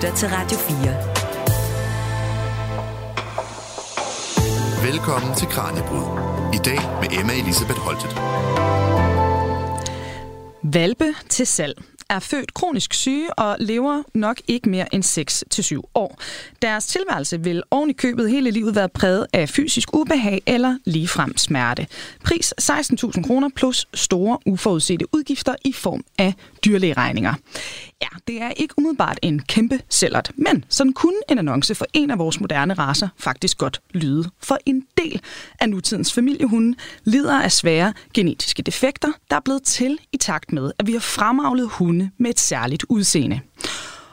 lytter til Radio 4. Velkommen til Kranjebrud. I dag med Emma Elisabeth Holtet. Valpe til salg er født kronisk syge og lever nok ikke mere end 6-7 år. Deres tilværelse vil oven i købet hele livet være præget af fysisk ubehag eller ligefrem smerte. Pris 16.000 kroner plus store uforudsete udgifter i form af dyrlægeregninger. Ja, det er ikke umiddelbart en kæmpe sællert, men sådan kunne en annonce for en af vores moderne raser faktisk godt lyde. For en del af nutidens familiehunde lider af svære genetiske defekter, der er blevet til i takt med, at vi har fremavlet hunde med et særligt udseende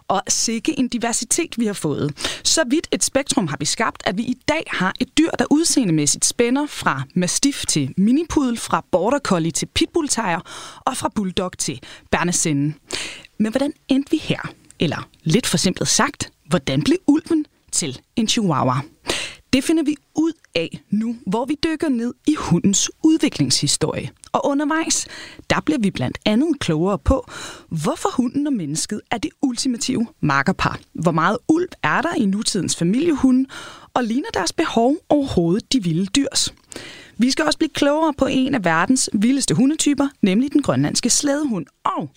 og sikke en diversitet, vi har fået. Så vidt et spektrum har vi skabt, at vi i dag har et dyr, der udseendemæssigt spænder fra mastiff til minipudel, fra border collie til pitbull og fra bulldog til bernesinde. Men hvordan endte vi her? Eller lidt for simpelt sagt, hvordan blev ulven til en chihuahua? Det finder vi ud af nu, hvor vi dykker ned i hundens udviklingshistorie. Og undervejs, der bliver vi blandt andet klogere på, hvorfor hunden og mennesket er det ultimative makkerpar. Hvor meget ulv er der i nutidens familiehunde, og ligner deres behov overhovedet de vilde dyrs? Vi skal også blive klogere på en af verdens vildeste hundetyper, nemlig den grønlandske slædehund. Og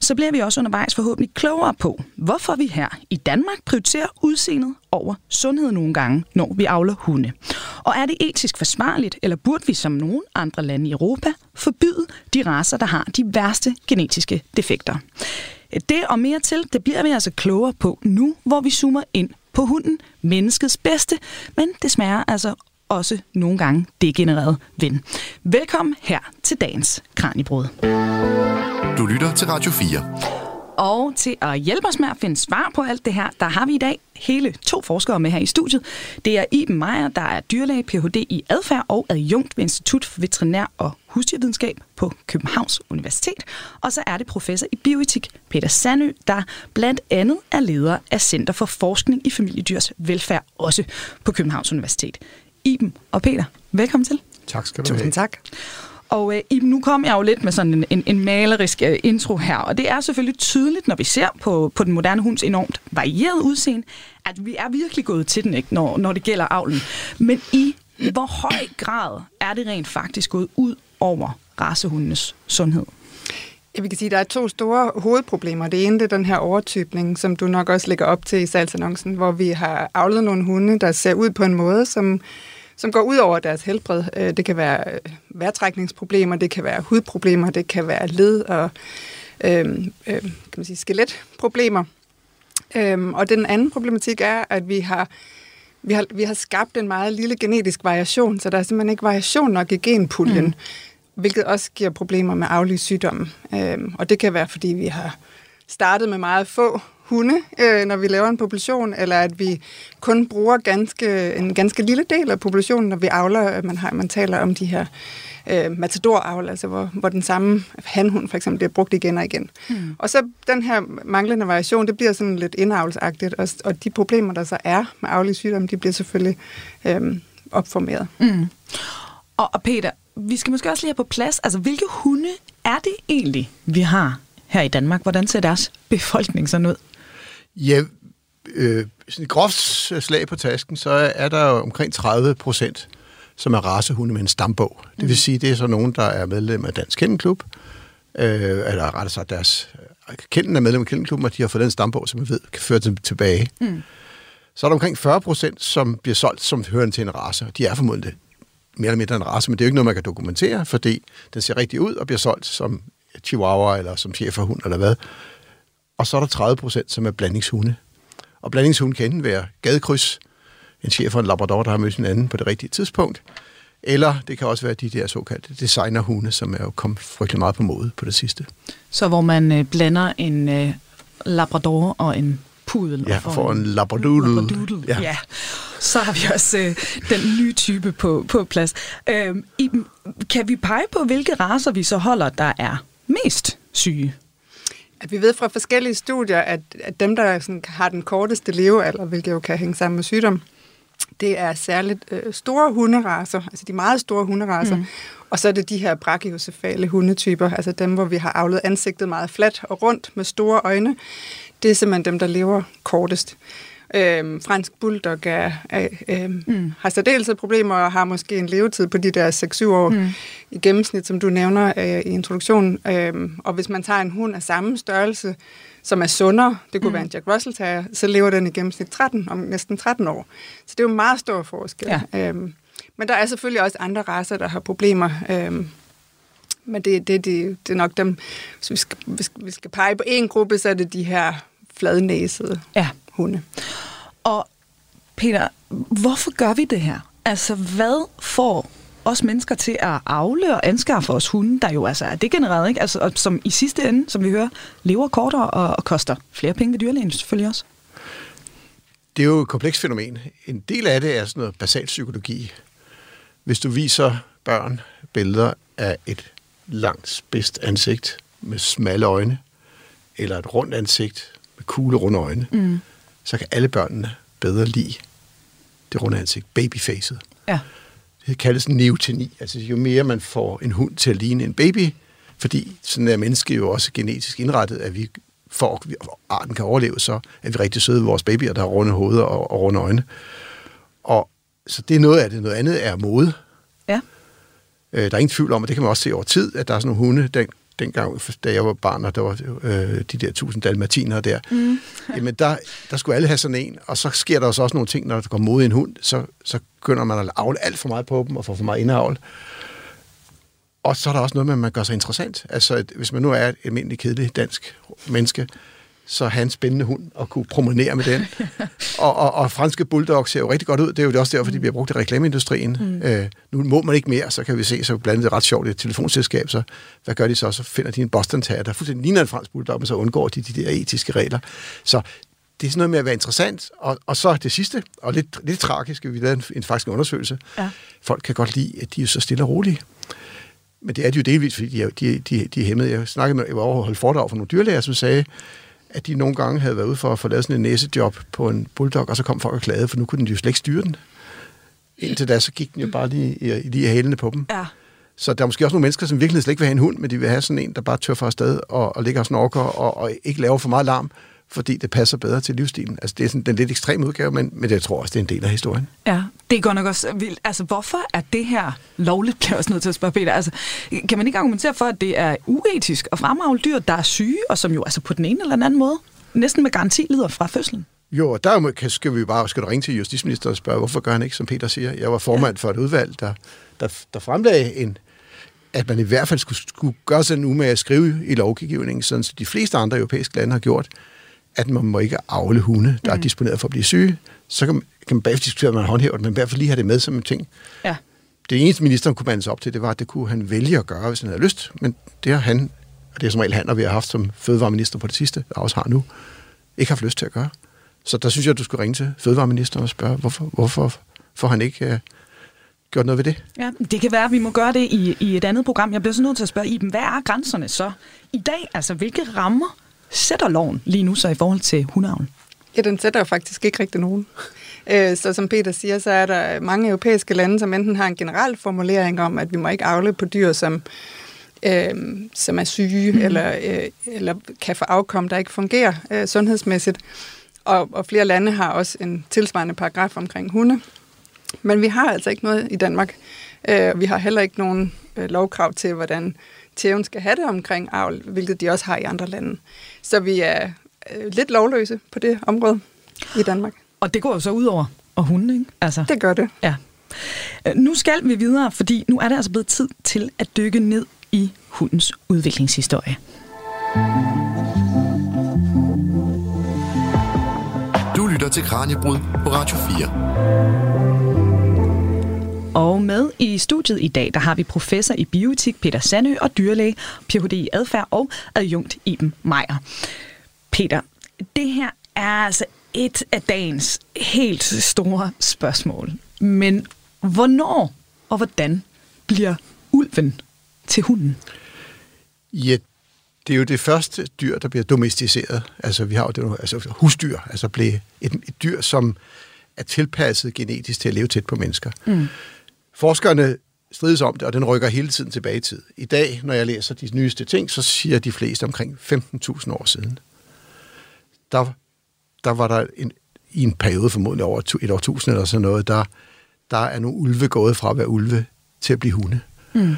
så bliver vi også undervejs forhåbentlig klogere på, hvorfor vi her i Danmark prioriterer udseendet over sundhed nogle gange, når vi avler hunde. Og er det etisk forsvarligt, eller burde vi som nogle andre lande i Europa forbyde de raser, der har de værste genetiske defekter? Det og mere til, det bliver vi altså klogere på nu, hvor vi zoomer ind på hunden, menneskets bedste, men desværre altså også nogle gange degenereret ven. Velkommen her til dagens Kranjebrud. Du lytter til Radio 4. Og til at hjælpe os med at finde svar på alt det her, der har vi i dag hele to forskere med her i studiet. Det er Iben Meier, der er dyrlæge, Ph.D. i adfærd og adjunkt ved Institut for Veterinær og Husdyrvidenskab på Københavns Universitet. Og så er det professor i bioetik, Peter Sandø, der blandt andet er leder af Center for Forskning i Familiedyrs Velfærd, også på Københavns Universitet. Iben og Peter, velkommen til. Tak skal du have. tak. Og øh, Iben, nu kom jeg jo lidt med sådan en, en, en malerisk øh, intro her, og det er selvfølgelig tydeligt, når vi ser på, på den moderne hunds enormt varieret udseende, at vi er virkelig gået til den, ikke, når, når det gælder avlen. Men i hvor høj grad er det rent faktisk gået ud over racehundenes sundhed? Ja, vi kan sige, at der er to store hovedproblemer. Det ene det er den her overtypning, som du nok også lægger op til i salgsannoncen, hvor vi har avlet nogle hunde, der ser ud på en måde, som som går ud over deres helbred. Øh, det kan være øh, vejrtrækningsproblemer, det kan være hudproblemer, det kan være led- og øh, øh, kan man sige, skeletproblemer. Øh, og den anden problematik er, at vi har, vi, har, vi har skabt en meget lille genetisk variation, så der er simpelthen ikke variation nok i genpuljen, mm. hvilket også giver problemer med aflige sygdomme. Øh, og det kan være, fordi vi har startet med meget få hunde, øh, når vi laver en population, eller at vi kun bruger ganske, en ganske lille del af populationen, når vi avler, man, har, man taler om de her øh, matadoravl, altså hvor, hvor den samme hanhund for eksempel bliver brugt igen og igen. Mm. Og så den her manglende variation, det bliver sådan lidt indavlsagtigt, og, og de problemer, der så er med aflige sygdomme, de bliver selvfølgelig øh, opformeret. Mm. Og, og Peter, vi skal måske også lige have på plads, altså hvilke hunde er det egentlig, vi har her i Danmark? Hvordan ser deres befolkning sådan ud? Ja, øh, sådan et groft slag på tasken, så er der omkring 30 procent, som er racehunde med en stambog. Det vil mm. sige, det er så nogen, der er medlem af Dansk Kennelklub, øh, eller rettere sagt, deres kenden er medlem af Kennelklubben, og de har fået den stambog, som man ved, kan føre dem tilbage. Mm. Så er der omkring 40 procent, som bliver solgt som hørende til en race. De er formodentlig mere eller mindre en race, men det er jo ikke noget, man kan dokumentere, fordi den ser rigtig ud og bliver solgt som chihuahua eller som cheferhund eller hvad. Og så er der 30 procent, som er blandingshunde. Og blandingshunde kan enten være gadekryds, en chef for en labrador, der har mødt en anden på det rigtige tidspunkt, eller det kan også være de der såkaldte designerhunde, som er jo kommet frygtelig meget på mode på det sidste. Så hvor man øh, blander en øh, labrador og en pudel. Ja, og får en, en labradoodle. labradoodle. Ja. ja. Så har vi også øh, den nye type på, på plads. Øh, i, kan vi pege på, hvilke raser vi så holder, der er mest syge? At vi ved fra forskellige studier, at, at dem, der sådan, har den korteste levealder, hvilket jo kan hænge sammen med sygdom, det er særligt øh, store hunderaser, altså de meget store hunderaser, mm. og så er det de her brachiocefale hundetyper, altså dem, hvor vi har aflet ansigtet meget fladt og rundt med store øjne. det er simpelthen dem, der lever kortest. Øhm, fransk bulldog er, er, øhm, mm. har særdeles problemer og har måske en levetid på de der 6-7 år mm. i gennemsnit, som du nævner øh, i introduktionen. Øhm, og hvis man tager en hund af samme størrelse, som er sundere, det kunne mm. være en Jack Russell Terrier, så lever den i gennemsnit 13, om næsten 13 år. Så det er jo en meget stor forskel. Ja. Øhm, men der er selvfølgelig også andre raser, der har problemer. Øhm, men det, det, det, det er nok dem, hvis vi skal, hvis vi skal pege på en gruppe, så er det de her fladnæsede ja. Hunde. Og Peter, hvorfor gør vi det her? Altså, hvad får os mennesker til at afle og anskaffe os hunde, der jo altså er degenereret, ikke? Altså, som i sidste ende, som vi hører, lever kortere og, og koster flere penge ved dyrlægen selvfølgelig også. Det er jo et komplekst fænomen. En del af det er sådan noget basal psykologi. Hvis du viser børn billeder af et langt spidst ansigt med smalle øjne, eller et rundt ansigt med kugle runde øjne, mm. Så kan alle børnene bedre lide det runde ansigt, babyfacet. Ja. Det kaldes neoteni. Altså jo mere man får en hund til at ligne en baby, fordi sådan er mennesket jo også genetisk indrettet, at vi for at arten kan overleve, så er vi rigtig søde ved vores babyer, der har runde hoveder og, og runde øjne. Og så det er noget af det. Noget andet er mode. Ja. Øh, der er ingen tvivl om, og det kan man også se over tid, at der er sådan nogle hunde, den, dengang, da jeg var barn, og der var øh, de der tusind dalmatiner der, mm. jamen der, der skulle alle have sådan en, og så sker der også nogle ting, når der går mod en hund, så, så begynder man at avle alt for meget på dem, og få for meget indavl. Og så er der også noget med, at man gør sig interessant. Altså, hvis man nu er et almindeligt kedeligt dansk menneske, så have en spændende hund og kunne promenere med den. og, og, og franske bulldogs ser jo rigtig godt ud. Det er jo også derfor, de bliver brugt i reklameindustrien. Mm. Øh, nu må man ikke mere, så kan vi se, så blandt andet ret sjovt et telefonselskab, så hvad gør de så? Så finder de en Boston Terrier, der fuldstændig ligner en fransk bulldog, men så undgår de de der etiske regler. Så det er sådan noget med at være interessant. Og, og så det sidste, og lidt, lidt tragisk, vi lavede en, en faktisk en undersøgelse. Ja. Folk kan godt lide, at de er så stille og rolige. Men det er de jo delvis, fordi de er, de, de, de er hæmmede. Jeg snakkede med, jeg var overholdt foredrag for nogle dyrlæger, som sagde, at de nogle gange havde været ude for at få lavet sådan en næsejob på en bulldog, og så kom folk og klagede, for nu kunne den jo slet ikke styre den. Indtil da, så gik den jo bare lige, lige hælene på dem. Ja. Så der er måske også nogle mennesker, som virkelig slet ikke vil have en hund, men de vil have sådan en, der bare tør for afsted og, og ligger og snorker og, og ikke laver for meget larm, fordi det passer bedre til livsstilen. Altså, det er sådan den lidt ekstrem udgave, men, men jeg tror også, det er en del af historien. Ja, det er godt nok også vildt. Altså, hvorfor er det her lovligt, bliver jeg også nødt til at spørge Peter. Altså, kan man ikke argumentere for, at det er uetisk at fremavle dyr, der er syge, og som jo altså på den ene eller anden måde næsten med garanti lider fra fødslen? Jo, og der skal vi bare skal du ringe til justitsministeren og spørge, hvorfor gør han ikke, som Peter siger. Jeg var formand for et udvalg, der, der, der fremlagde en, at man i hvert fald skulle, skulle gøre sig nu med at skrive i lovgivningen, sådan som de fleste andre europæiske lande har gjort, at man må ikke afle hunde, der mm. er disponeret for at blive syge. Så kan man, kan man bagefter diskutere, at man håndhæver det, men i hvert fald lige have det med som en ting. Ja. Det eneste, ministeren kunne mande op til, det var, at det kunne han vælge at gøre, hvis han havde lyst. Men det har han, og det er som regel han, og vi har haft som fødevareminister på det sidste, og også har nu, ikke haft lyst til at gøre. Så der synes jeg, at du skulle ringe til fødevareministeren og spørge, hvorfor, hvorfor får han ikke uh, gjort noget ved det? Ja, det kan være, at vi må gøre det i, i et andet program. Jeg bliver så nødt til at spørge Iben, hvad er grænserne så i dag? Altså, hvilke rammer sætter loven lige nu så i forhold til hundeavn? Ja, den sætter jo faktisk ikke rigtig nogen. Øh, så som Peter siger, så er der mange europæiske lande, som enten har en generel formulering om, at vi må ikke afle på dyr, som, øh, som er syge, mm. eller, øh, eller kan få afkom, der ikke fungerer øh, sundhedsmæssigt. Og, og flere lande har også en tilsvarende paragraf omkring hunde. Men vi har altså ikke noget i Danmark. Øh, vi har heller ikke nogen øh, lovkrav til, hvordan tæven skal have det omkring avl, hvilket de også har i andre lande. Så vi er øh, lidt lovløse på det område i Danmark. Og det går jo så ud over og hunden, ikke? Altså. Det gør det. Ja. Øh, nu skal vi videre, fordi nu er det altså blevet tid til at dykke ned i hundens udviklingshistorie. Du lytter til Kranjebrud på Radio 4. Med i studiet i dag, der har vi professor i bioetik Peter Sandø og dyrlæge, Ph.D. i adfærd og adjunkt Iben Meier. Peter, det her er altså et af dagens helt store spørgsmål. Men hvornår og hvordan bliver ulven til hunden? Ja, det er jo det første dyr, der bliver domesticeret. Altså, vi har jo det, altså, husdyr, altså blev et, et dyr, som er tilpasset genetisk til at leve tæt på mennesker. Mm. Forskerne strides om det, og den rykker hele tiden tilbage i tid. I dag, når jeg læser de nyeste ting, så siger de fleste omkring 15.000 år siden. der, der var der en, i en periode formodentlig over et årtusind eller sådan noget, der, der er nogle ulve gået fra at være ulve til at blive hunde. Mm.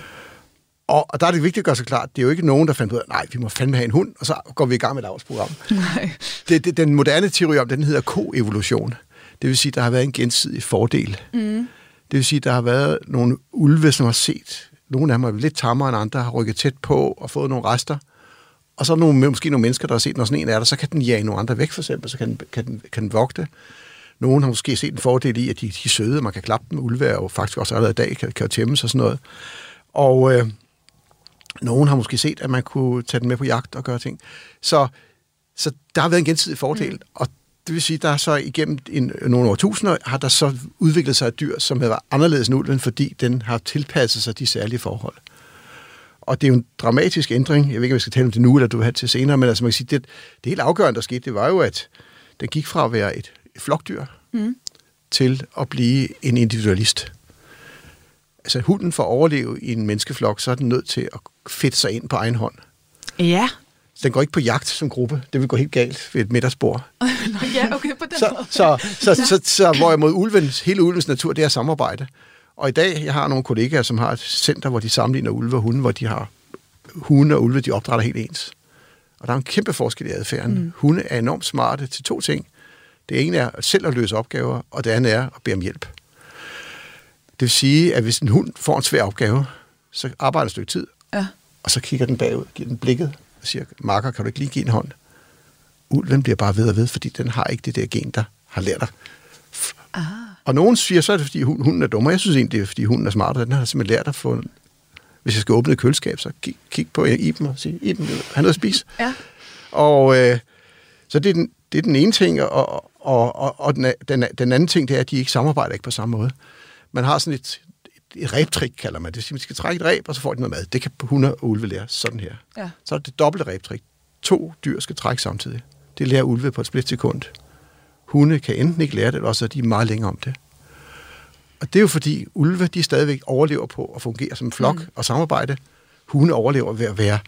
Og, og der er det vigtigt at gøre sig klart, det er jo ikke nogen, der fandt ud af, nej, vi må fandme have en hund, og så går vi i gang med et avlsprogram. Nej. Det, det, den moderne teori om, den hedder koevolution. Det vil sige, der har været en gensidig fordel. Mm. Det vil sige, der har været nogle ulve, som har set, nogle af dem er lidt tammere end andre, har rykket tæt på og fået nogle rester. Og så er nogle, måske nogle mennesker, der har set, når sådan en er der, så kan den jage nogle andre væk, for eksempel, så kan den, kan den, kan den vogte. Nogen har måske set en fordel i, at de, de er søde, man kan klappe dem. Ulve er jo faktisk også allerede i dag, kan, kan jo tæmmes og sådan noget. Og øh, nogen har måske set, at man kunne tage den med på jagt og gøre ting. Så, så der har været en gensidig fordel, mm. og det vil sige, der er så igennem en, nogle årtusinder, har der så udviklet sig et dyr, som har været anderledes end ulven, fordi den har tilpasset sig de særlige forhold. Og det er jo en dramatisk ændring. Jeg ved ikke, om vi skal tale om det nu, eller du vil have til senere, men altså man kan sige, det, det helt afgørende, der skete, det var jo, at den gik fra at være et flokdyr mm. til at blive en individualist. Altså hunden for at overleve i en menneskeflok, så er den nødt til at fedte sig ind på egen hånd. Ja. Så den går ikke på jagt som gruppe. Det vil gå helt galt ved et middagsbord. ja, okay, på den så, måde. Så, så, så, så, så hvorimod ulvens, hele ulvens natur, det er samarbejde. Og i dag, jeg har nogle kollegaer, som har et center, hvor de sammenligner ulve og hunde, hvor de har hunde og ulve, de opdrætter helt ens. Og der er en kæmpe forskel i adfærden. Mm. Hunde er enormt smarte til to ting. Det ene er selv at løse opgaver, og det andet er at bede om hjælp. Det vil sige, at hvis en hund får en svær opgave, så arbejder et stykke tid, ja. og så kigger den bagud, giver den blikket, siger, Marker, kan du ikke lige give en hånd? Ulven bliver bare ved og ved, fordi den har ikke det der gen, der har lært dig. Ah. Og nogen siger, så er det, fordi hunden er dummer. Jeg synes egentlig, det er, fordi hunden er smartere. Den har simpelthen lært at få... Hvis jeg skal åbne et køleskab, så kig, kig på Iben og sige, Iben, han noget at spise. Ja. Og øh, så det er, den, det er den ene ting, og, og, og, og den, den, den anden ting, det er, at de ikke samarbejder ikke på samme måde. Man har sådan et, et ræbtrik, kalder man det. Det sige, man skal trække et ræb, og så får de noget mad. Det kan hunde og ulve lære sådan her. Ja. Så er det dobbelte ræbtrik. To dyr skal trække samtidig. Det lærer ulve på et splitsekund. Hunde kan enten ikke lære det, eller også er de meget længere om det. Og det er jo fordi, ulve de stadigvæk overlever på at fungere som flok mm. og samarbejde. Hunde overlever ved at være...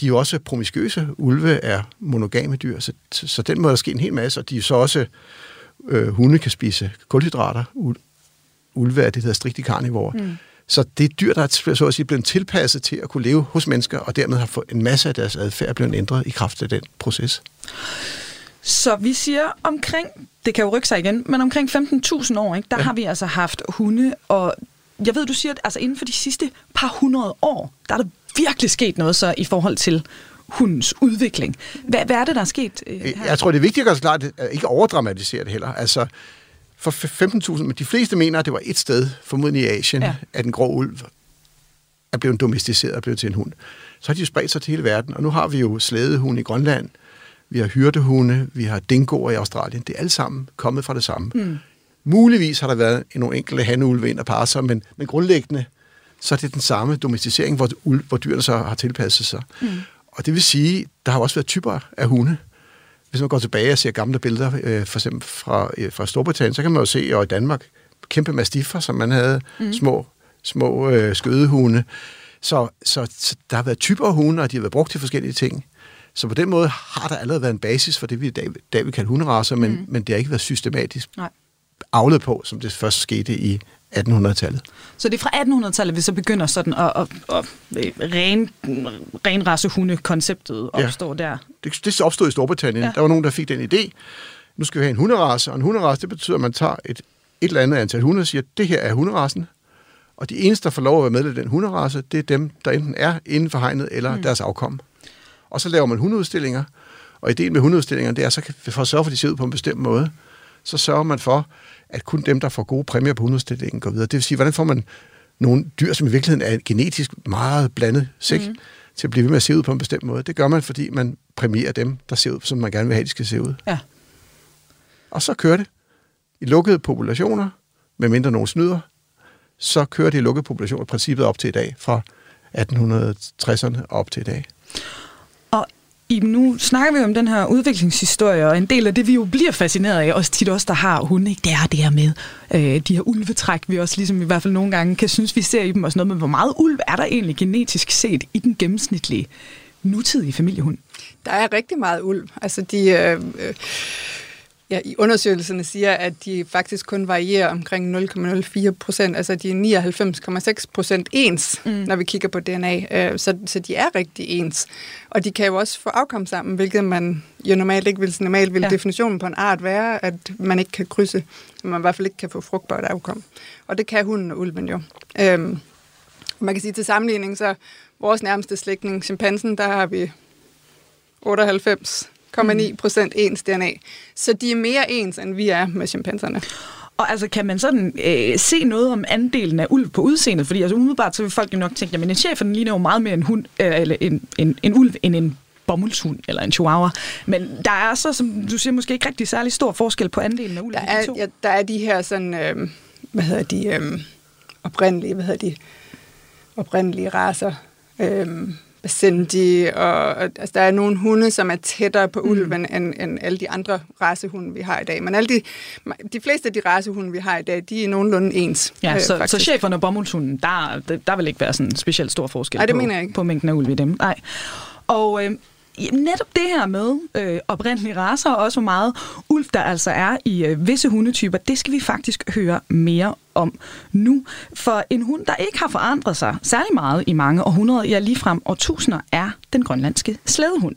De er jo også promiskøse. Ulve er monogame dyr, så, så den må der ske en hel masse. Og de er så også... Øh, hunde kan spise kulhydrater ulve er det, der hedder strikte karnivore. Mm. Så det er dyr, der er så at sige, blevet tilpasset til at kunne leve hos mennesker, og dermed har fået en masse af deres adfærd blevet ændret i kraft af den proces. Så vi siger omkring, det kan jo rykke sig igen, men omkring 15.000 år, ikke, der ja. har vi altså haft hunde, og jeg ved, du siger, at altså inden for de sidste par hundrede år, der er der virkelig sket noget så i forhold til hundens udvikling. Hvad, hvad er det, der er sket øh, her? Jeg tror, det er vigtigt at gøre klart, at ikke overdramatisere det heller. Altså, for 15.000, men de fleste mener, at det var et sted, formodentlig i Asien, ja. at en grå ulv er blevet domesticeret og blevet til en hund. Så har de spredt sig til hele verden, og nu har vi jo slædehunde i Grønland, vi har hyrdehunde, vi har dingoer i Australien. Det er alle sammen kommet fra det samme. Mm. Muligvis har der været nogle enkelte handeulve ind og parre sig, men, men grundlæggende, så er det den samme domesticering, hvor, hvor dyrene så har tilpasset sig. Mm. Og det vil sige, der har også været typer af hunde hvis man går tilbage og ser gamle billeder, øh, for eksempel fra, øh, fra Storbritannien, så kan man jo se, og i Danmark, kæmpe mastiffer, som man havde, mm. små, små øh, skødehunde. Så, så, så der har været typer af hunde, og de har været brugt til forskellige ting. Så på den måde har der allerede været en basis for det, vi i dag, dag vil kalde hunderaser, men, mm. men det har ikke været systematisk Nej. aflet på, som det først skete i 1800-tallet. Så det er fra 1800-tallet, vi så begynder sådan at, at, at, at ren, renrace-hunde-konceptet opstår ja. der? Det, det opstod i Storbritannien. Ja. Der var nogen, der fik den idé. Nu skal vi have en hunderace, og en hunderace, det betyder, at man tager et, et eller andet antal hunde og siger, det her er hunderasen, og de eneste, der får lov at være med i den hunderace, det er dem, der enten er inden for hegnet eller mm. deres afkom. Og så laver man hundeudstillinger, og ideen med hundeudstillinger, det er så for at sørge for, at de ser ud på en bestemt måde, så sørger man for, at kun dem, der får gode præmier på hundudstillingen, går videre. Det vil sige, hvordan får man nogle dyr, som i virkeligheden er genetisk meget blandet sæk, mm. til at blive ved med at se ud på en bestemt måde. Det gør man, fordi man præmierer dem, der ser ud, som man gerne vil have, de skal se ud. Ja. Og så kører det i lukkede populationer, medmindre nogen snyder, så kører det i lukkede populationer princippet op til i dag, fra 1860'erne op til i dag. I, nu snakker vi om den her udviklingshistorie, og en del af det, vi jo bliver fascineret af, også tit os, der har hunde, ikke? det er det her med øh, de her ulvetræk, vi også ligesom i hvert fald nogle gange kan synes, vi ser i dem og sådan noget, men hvor meget ulv er der egentlig genetisk set i den gennemsnitlige nutidige familiehund? Der er rigtig meget ulv. Altså de... Øh, øh, ja, i undersøgelserne siger, at de faktisk kun varierer omkring 0,04 procent, altså de er 99,6 procent ens, mm. når vi kigger på DNA. Øh, så, så de er rigtig ens. Og de kan jo også få afkom sammen, hvilket man jo normalt ikke vil. Normalt vil ja. definitionen på en art være, at man ikke kan krydse, man i hvert fald ikke kan få frugtbart afkom. Og det kan hunden og ulven jo. Øhm, man kan sige til sammenligning, så vores nærmeste slægtning, chimpansen, der har vi 98 0,9 procent ens DNA. Så de er mere ens, end vi er med chimpanserne. Og altså, kan man sådan øh, se noget om andelen af ulv på udseendet? Fordi altså, umiddelbart så vil folk jo nok tænke, at en chef den ligner jo meget mere en, hund, øh, eller en, en, en ulv end en bomuldshund eller en chihuahua. Men der er så, som du siger, måske ikke rigtig særlig stor forskel på andelen af ulv. Der er, de ja, der er de her sådan, øh, hvad hedder de, øh, oprindelige, hvad hedder de, oprindelige raser. Øh, Basendi, og altså, der er nogle hunde, som er tættere på mm. ulven mm. end, end alle de andre racehunde, vi har i dag. Men alle de, de fleste af de racehunde, vi har i dag, de er nogenlunde ens. Ja, øh, så, faktisk. så cheferne og bomuldshunden, der, der, der vil ikke være sådan en specielt stor forskel Nej, det på, mener jeg ikke. på mængden af ulv i dem. Nej. Og øh, netop det her med øh, oprindelige raser, og også hvor meget ulv der altså er i øh, visse hundetyper, det skal vi faktisk høre mere om nu. For en hund, der ikke har forandret sig særlig meget i mange århundreder, ja ligefrem årtusinder, er den grønlandske slædehund.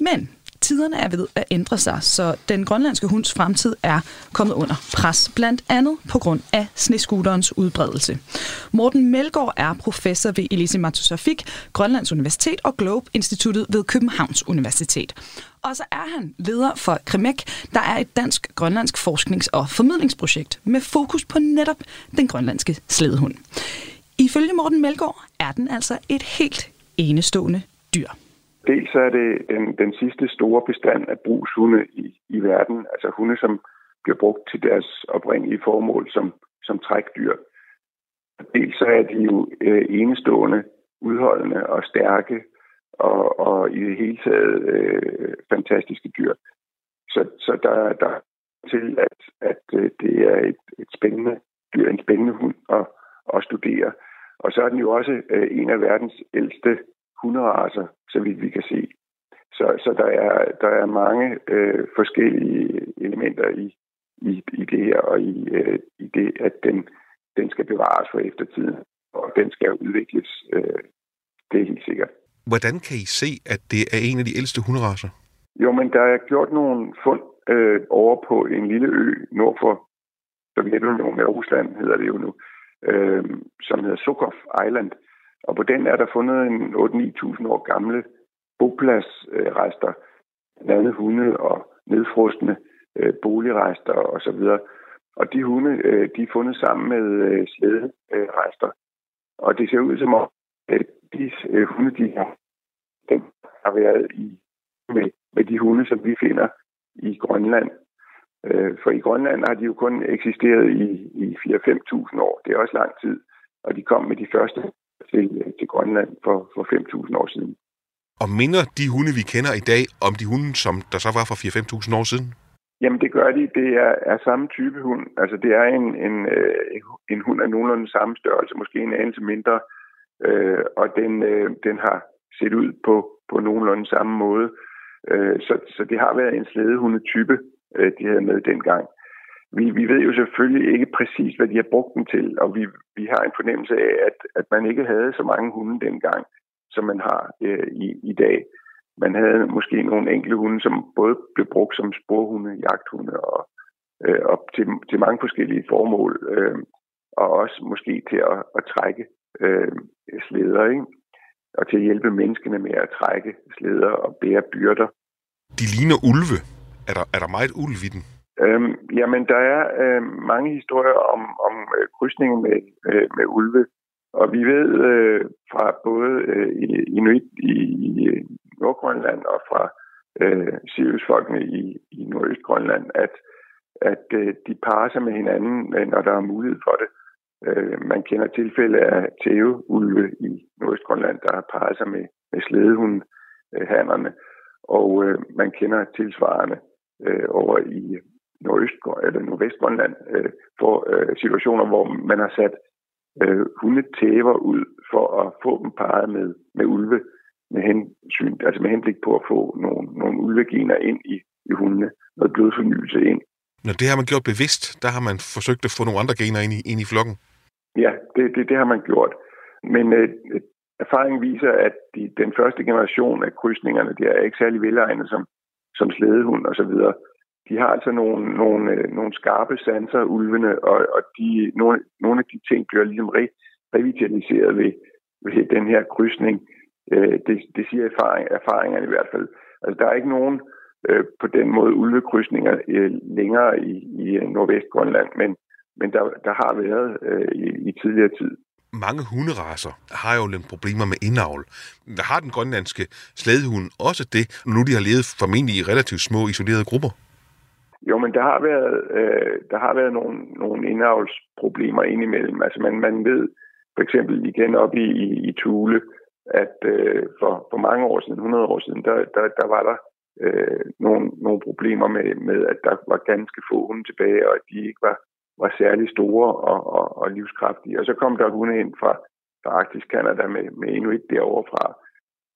Men tiderne er ved at ændre sig, så den grønlandske hunds fremtid er kommet under pres, blandt andet på grund af sneskuterens udbredelse. Morten Melgaard er professor ved Elise Matosafik, Grønlands Universitet og Globe Instituttet ved Københavns Universitet. Og så er han leder for Kremek, der er et dansk-grønlandsk forsknings- og formidlingsprojekt med fokus på netop den grønlandske slædehund. Ifølge Morten Melgaard er den altså et helt enestående dyr. Dels er det den, den sidste store bestand af brugshunde i, i verden, altså hunde, som bliver brugt til deres oprindelige formål som, som trækdyr. Dels så er de jo øh, enestående, udholdende og stærke, og, og i det hele taget øh, fantastiske dyr. Så, så der, der til, at, at øh, det er et, et spændende dyr, en spændende hund at, at studere. Og så er den jo også øh, en af verdens ældste hunderaser, så vidt vi kan se. Så, så der, er, der er mange øh, forskellige elementer i, i, i det her, og i, øh, i det, at den, den skal bevares for eftertiden, og den skal udvikles. Øh, det er helt sikkert. Hvordan kan I se, at det er en af de ældste hunderaser? Jo, men der er gjort nogle fund øh, over på en lille ø nord for Sovjetunionen, eller Rusland hedder det jo nu, øh, som hedder Sukov Island, og på den er der fundet en 8-9.000 år gamle bopladsrester, øh, blandt andet hunde og nedfrostende øh, boligrester osv. Og de hunde, øh, de er fundet sammen med slæderester. Og det ser ud som om, at de hunde, de har, dem har været i med, med de hunde, som vi finder i Grønland. For i Grønland har de jo kun eksisteret i, i 4-5.000 år. Det er også lang tid. Og de kom med de første til, til Grønland for, for 5.000 år siden. Og minder de hunde, vi kender i dag, om de hunde, som der så var for 4-5.000 år siden? Jamen det gør de. Det er, er samme type hund. Altså det er en, en, øh, en hund af nogenlunde samme størrelse, måske en anelse mindre. Øh, og den, øh, den har set ud på, på nogenlunde samme måde. Øh, så, så det har været en slædehundetype, øh, de havde med dengang. Vi, vi ved jo selvfølgelig ikke præcis, hvad de har brugt den til, og vi, vi har en fornemmelse af, at, at man ikke havde så mange hunde dengang, som man har øh, i, i dag. Man havde måske nogle enkelte hunde, som både blev brugt som sporhunde, jagthunde og, øh, og til, til mange forskellige formål, øh, og også måske til at, at trække øh, slæder, ikke? og til at hjælpe menneskene med at trække slæder og bære byrder. De ligner ulve. Er der, er der meget ulv i den? Øhm, jamen, der er øh, mange historier om, om øh, krydsningen med, øh, med ulve, og vi ved øh, fra både øh, Inuit i, i øh, Nordgrønland og fra øh, Siriusfolkene i, i Nordøstgrønland, at, at øh, de parer sig med hinanden, øh, når der er mulighed for det. Øh, man kender tilfælde af tæveulve i Nordøstgrønland, der har parret sig med, med slædehundhanderne, øh, og øh, man kender tilsvarende øh, over i Nordøst, eller Nordvestgrønland øh, for øh, situationer, hvor man har sat øh, hundetæver ud for at få dem parret med, med ulve med hensyn, altså med henblik på at få nogle, nogle ulvegener ind i, i hundene, noget blodfornyelse ind. Når det har man gjort bevidst, der har man forsøgt at få nogle andre gener ind i, ind i flokken. Ja, det, det, det har man gjort. Men øh, erfaringen viser, at de, den første generation af krydsningerne, det er ikke særlig velegnet som, som slædehund og så videre. De har altså nogle, nogle, øh, nogle skarpe sanser, ulvene, og, og de, nogle, nogle af de ting bliver ligesom re, revitaliseret ved, ved den her krydsning. Øh, det, det siger erfaring, erfaringerne i hvert fald. Altså, der er ikke nogen øh, på den måde ulvekrydsninger øh, længere i, i øh, Nordvestgrønland, men, men der, der har været øh, i, i tidligere tid. Mange hunderaser har jo lidt problemer med indavl. Der har den grønlandske slædehund også det, nu de har levet formentlig i relativt små isolerede grupper? Jo, men der har været, øh, der har været nogle, nogle indavlsproblemer indimellem. Altså man, man ved for eksempel igen op i, i, i Tule, at øh, for, for mange år siden, 100 år siden, der, der, der var der øh, nogle, nogle problemer med, med, at der var ganske få hunde tilbage, og at de ikke var, var særlig store og, og, og livskraftige. Og så kom der hunde ind fra, fra Arktisk Canada med, med Inuit derovre fra,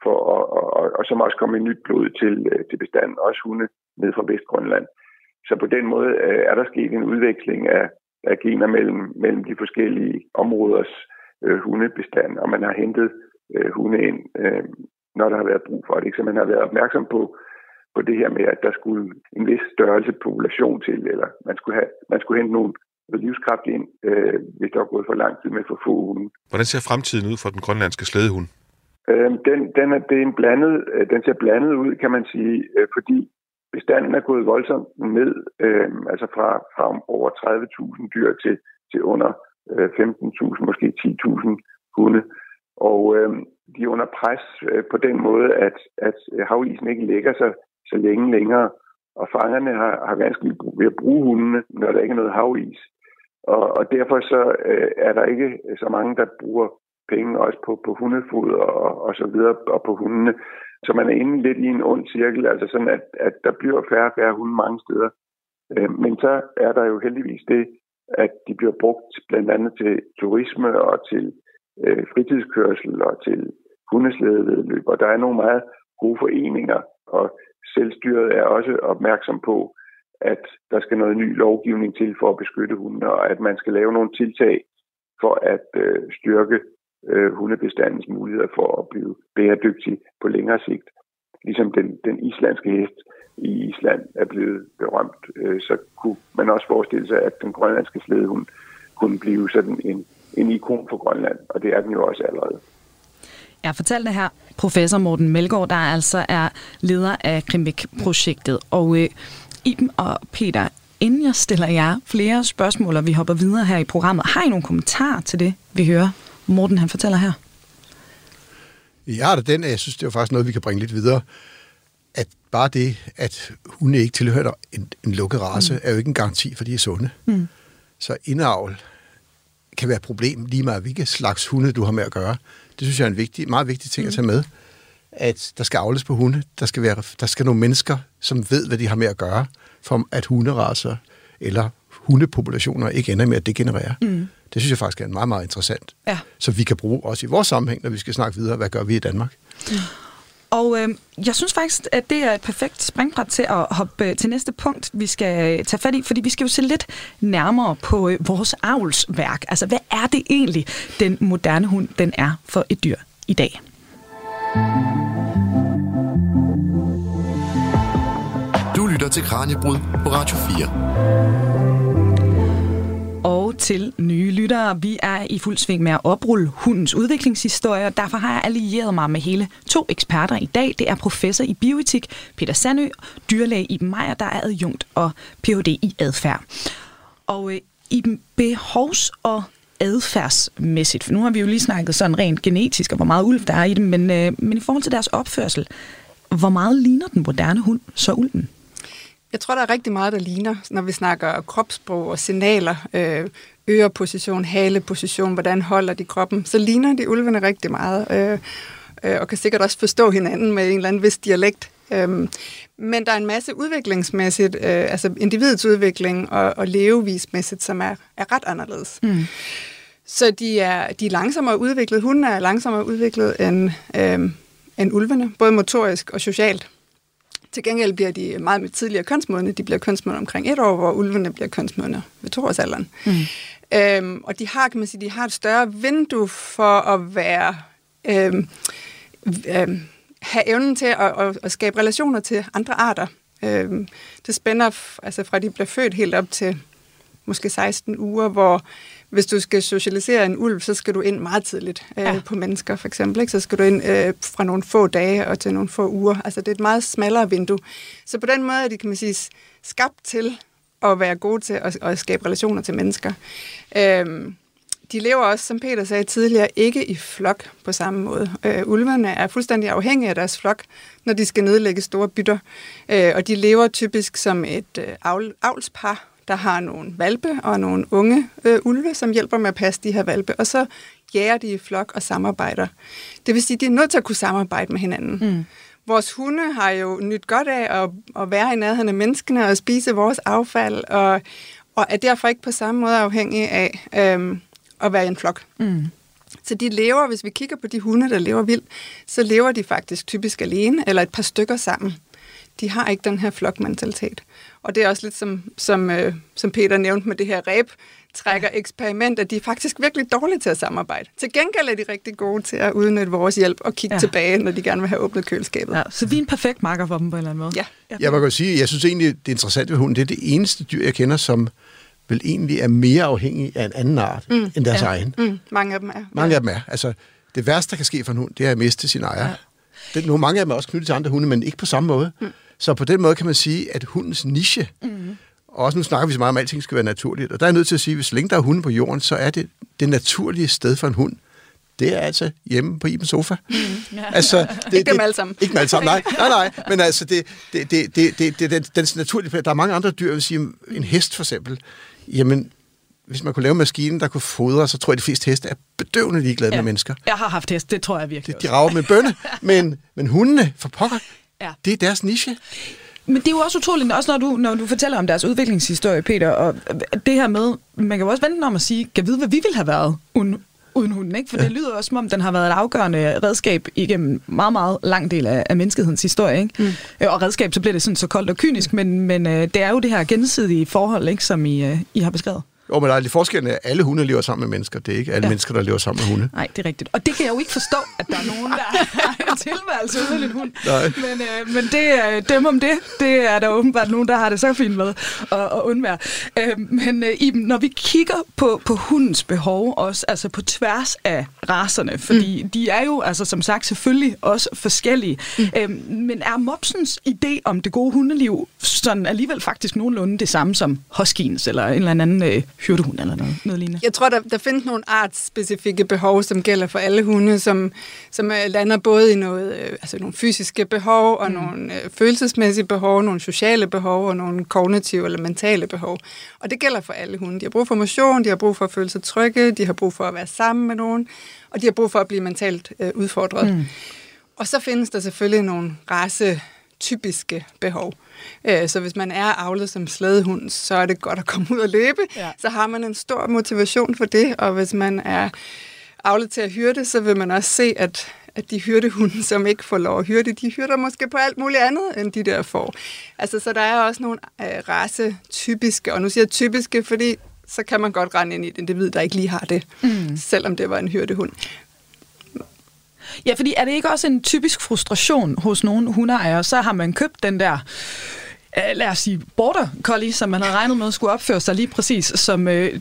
for, og, og, og, og som også kom med nyt blod til, øh, til bestanden, også hunde ned fra Vestgrønland. Så på den måde øh, er der sket en udveksling af, af gener mellem, mellem de forskellige områders øh, hundebestand, og man har hentet øh, hunde ind, øh, når der har været brug for det. Ikke? Så man har været opmærksom på, på det her med, at der skulle en vis størrelse population til, eller man skulle, have, man skulle hente nogle livskraft ind, øh, hvis der var gået for lang tid med for få hunde. Hvordan ser fremtiden ud for den grønlandske slædehund? Øh, den, den, er, det er en blandet, øh, den ser blandet ud, kan man sige, øh, fordi bestanden er gået voldsomt ned, øh, altså fra, fra over 30.000 dyr til, til under øh, 15.000, måske 10.000 hunde. Og øh, de er under pres øh, på den måde, at, at havisen ikke lægger sig så længe længere, og fangerne har, har vanskeligt ved at bruge hundene, når der ikke er noget havis. Og, og derfor så øh, er der ikke så mange, der bruger penge også på, på hundefoder og, og så videre, og på hundene. Så man er inde lidt i en ond cirkel, altså sådan, at, at der bliver færre og færre hunde mange steder. Øh, men så er der jo heldigvis det, at de bliver brugt blandt andet til turisme og til øh, fritidskørsel og til hundeslædevedløb. Og der er nogle meget gode foreninger, og selvstyret er også opmærksom på, at der skal noget ny lovgivning til for at beskytte hundene, og at man skal lave nogle tiltag for at øh, styrke øh, hundebestandens muligheder for at blive bæredygtig på længere sigt. Ligesom den, den islandske hest i Island er blevet berømt, øh, så kunne man også forestille sig, at den grønlandske slædehund kunne blive sådan en, en ikon for Grønland, og det er den jo også allerede. Jeg fortalte her professor Morten Melgaard, der altså er leder af Krimbæk-projektet. Og øh, Iben og Peter, inden jeg stiller jer flere spørgsmål, og vi hopper videre her i programmet, har I nogle kommentarer til det, vi hører Morten han fortæller her? Jeg har da den, jeg synes, det er faktisk noget, vi kan bringe lidt videre. At bare det, at hunde ikke tilhører en, en lukket race, mm. er jo ikke en garanti for, at de er sunde. Mm. Så indavl kan være et problem, lige meget hvilke slags hunde, du har med at gøre. Det synes jeg er en vigtig, meget vigtig ting mm. at tage med. At der skal avles på hunde. Der skal, være, der skal nogle mennesker, som ved, hvad de har med at gøre, for at hunderaser eller hundepopulationer ikke ender med at degenerere. Mm. Det synes jeg faktisk er meget, meget interessant. Ja. Så vi kan bruge også i vores sammenhæng, når vi skal snakke videre, hvad gør vi i Danmark. Mm. Og øh, jeg synes faktisk, at det er et perfekt springbræt til at hoppe øh, til næste punkt, vi skal tage fat i, fordi vi skal jo se lidt nærmere på øh, vores avlsværk. Altså, hvad er det egentlig, den moderne hund den er for et dyr i dag? Du lytter til Kranjebrud på Radio 4 og til nye lyttere. Vi er i fuld sving med at oprulle hundens udviklingshistorie, og derfor har jeg allieret mig med hele to eksperter i dag. Det er professor i bioetik Peter Sandø, dyrlæge i Meier, der er adjunkt og Ph.D. i adfærd. Og øh, i behovs- og adfærdsmæssigt, for nu har vi jo lige snakket sådan rent genetisk, og hvor meget ulv der er i dem, men, øh, men i forhold til deres opførsel, hvor meget ligner den moderne hund så ulven? Jeg tror, der er rigtig meget, der ligner, når vi snakker kropssprog og signaler, øh, øreposition, haleposition, hvordan holder de kroppen, så ligner de ulvene rigtig meget, øh, øh, og kan sikkert også forstå hinanden med en eller anden vis dialekt. Øh, men der er en masse udviklingsmæssigt, øh, altså individets udvikling og, og levevismæssigt, som er, er ret anderledes. Mm. Så de er, de er langsommere udviklet. Hunden er langsommere udviklet end, øh, end ulvene, både motorisk og socialt. Til gengæld bliver de meget tidligere kønsmodne. De bliver kønsmodne omkring et år, hvor ulvene bliver kønsmodne ved toårsalderen. Mm. Øhm, og de har, kan man sige, de har et større vindue for at være... Øhm, øhm, have evnen til at, at, at skabe relationer til andre arter. Øhm, det spænder altså fra de bliver født helt op til måske 16 uger, hvor hvis du skal socialisere en ulv, så skal du ind meget tidligt øh, ja. på mennesker, for eksempel. Ikke? Så skal du ind øh, fra nogle få dage og til nogle få uger. Altså, det er et meget smallere vindue. Så på den måde er de, kan man sige, skabt til at være gode til at, at skabe relationer til mennesker. Øhm, de lever også, som Peter sagde tidligere, ikke i flok på samme måde. Øh, ulvene er fuldstændig afhængige af deres flok, når de skal nedlægge store bytter. Øh, og de lever typisk som et øh, avl, avlspar, der har nogle valpe og nogle unge øh, ulve, som hjælper med at passe de her valpe. Og så jager de i flok og samarbejder. Det vil sige, at de er nødt til at kunne samarbejde med hinanden. Mm. Vores hunde har jo nyt godt af at, at være i nærheden af menneskene og spise vores affald, og, og er derfor ikke på samme måde afhængige af øhm, at være i en flok. Mm. Så de lever, hvis vi kigger på de hunde, der lever vildt, så lever de faktisk typisk alene, eller et par stykker sammen. De har ikke den her flokmentalitet. Og det er også lidt som, som, øh, som Peter nævnte med det her ræb, trækker eksperiment, at de er faktisk virkelig dårlige til at samarbejde. Til gengæld er de rigtig gode til at udnytte vores hjælp og kigge ja. tilbage, når de gerne vil have åbnet køleskabet. Ja, så vi er en perfekt marker for dem på en eller anden måde. Ja. ja. Jeg må godt sige, jeg synes egentlig, det interessante ved hunden, det er det eneste dyr, jeg kender, som vel egentlig er mere afhængig af en anden art mm. end deres ja. egen. Mm. Mange af dem er. Mange ja. af dem er. Altså, det værste, der kan ske for en hund, det er at miste sin ejer. Ja. Det, nu, mange af dem er også knyttet til andre hunde, men ikke på samme måde. Mm. Så på den måde kan man sige, at hundens niche, mm. og også nu snakker vi så meget om, at alting skal være naturligt, og der er jeg nødt til at sige, at hvis længe der er hunde på jorden, så er det det naturlige sted for en hund, det er altså hjemme på Ibens sofa. Mm, ja. altså, det, ikke dem alle sammen. Ikke dem alle sammen, nej. nej, nej. Men altså, det, det, det, det, det, det, det, den naturlige Der er mange andre dyr, jeg vil sige, en hest for eksempel. Jamen, hvis man kunne lave en maskine, der kunne fodre, så tror jeg, at de fleste heste er bedøvende ligeglade ja. med mennesker. Jeg har haft hest, det tror jeg virkelig De, de rager med bønne, men, men hundene, for pokker, ja. det er deres niche. Men det er jo også utroligt, også når du, når du fortæller om deres udviklingshistorie, Peter, og det her med, man kan jo også vente om at sige, kan vide, hvad vi ville have været uden, uden hunden, ikke? For ja. det lyder også, som om den har været et afgørende redskab igennem meget, meget lang del af, af menneskehedens historie, ikke? Mm. Øh, og redskab, så bliver det sådan så koldt og kynisk, men, men øh, det er jo det her gensidige forhold, ikke, som I, øh, I har beskrevet. Jo, men der er lidt forskellen, at alle hunde lever sammen med mennesker. Det er ikke alle ja. mennesker, der lever sammen med hunde. Nej, det er rigtigt. Og det kan jeg jo ikke forstå, at der er nogen, der har en tilværelse uden en hund. Nej. Men, øh, men det er dem om det. Det er der åbenbart nogen, der har det så fint med at, at undvære. Øh, men øh, Iben, når vi kigger på, på hundens behov, også altså på tværs af raserne, fordi mm. de er jo altså som sagt selvfølgelig også forskellige, mm. øh, men er mopsens idé om det gode hundeliv sådan alligevel faktisk nogenlunde det samme som huskiens eller en eller anden øh, hyrdehund eller noget, noget lignende? Jeg tror, der, der findes nogle artsspecifikke behov, som gælder for alle hunde, som, som uh, lander både i noget, uh, altså nogle fysiske behov, og mm. nogle uh, følelsesmæssige behov, nogle sociale behov, og nogle kognitive eller mentale behov. Og det gælder for alle hunde. De har brug for motion, de har brug for at føle sig trygge, de har brug for at være sammen med nogen, og de har brug for at blive mentalt uh, udfordret. Mm. Og så findes der selvfølgelig nogle race typiske behov. Øh, så hvis man er avlet som slædehund, så er det godt at komme ud og løbe. Ja. Så har man en stor motivation for det, og hvis man er avlet til at hyrde, så vil man også se, at at de hyrdehunde, som ikke får lov at hyrde, de hyrder måske på alt muligt andet, end de der får. Altså, så der er også nogle øh, race-typiske, og nu siger jeg typiske, fordi så kan man godt rende ind i et individ, der ikke lige har det, mm. selvom det var en hyrdehund. Ja, fordi er det ikke også en typisk frustration hos nogle hundeejere? Så har man købt den der øh, lad os sige, border collie, som man havde regnet med skulle opføre sig lige præcis, som øh,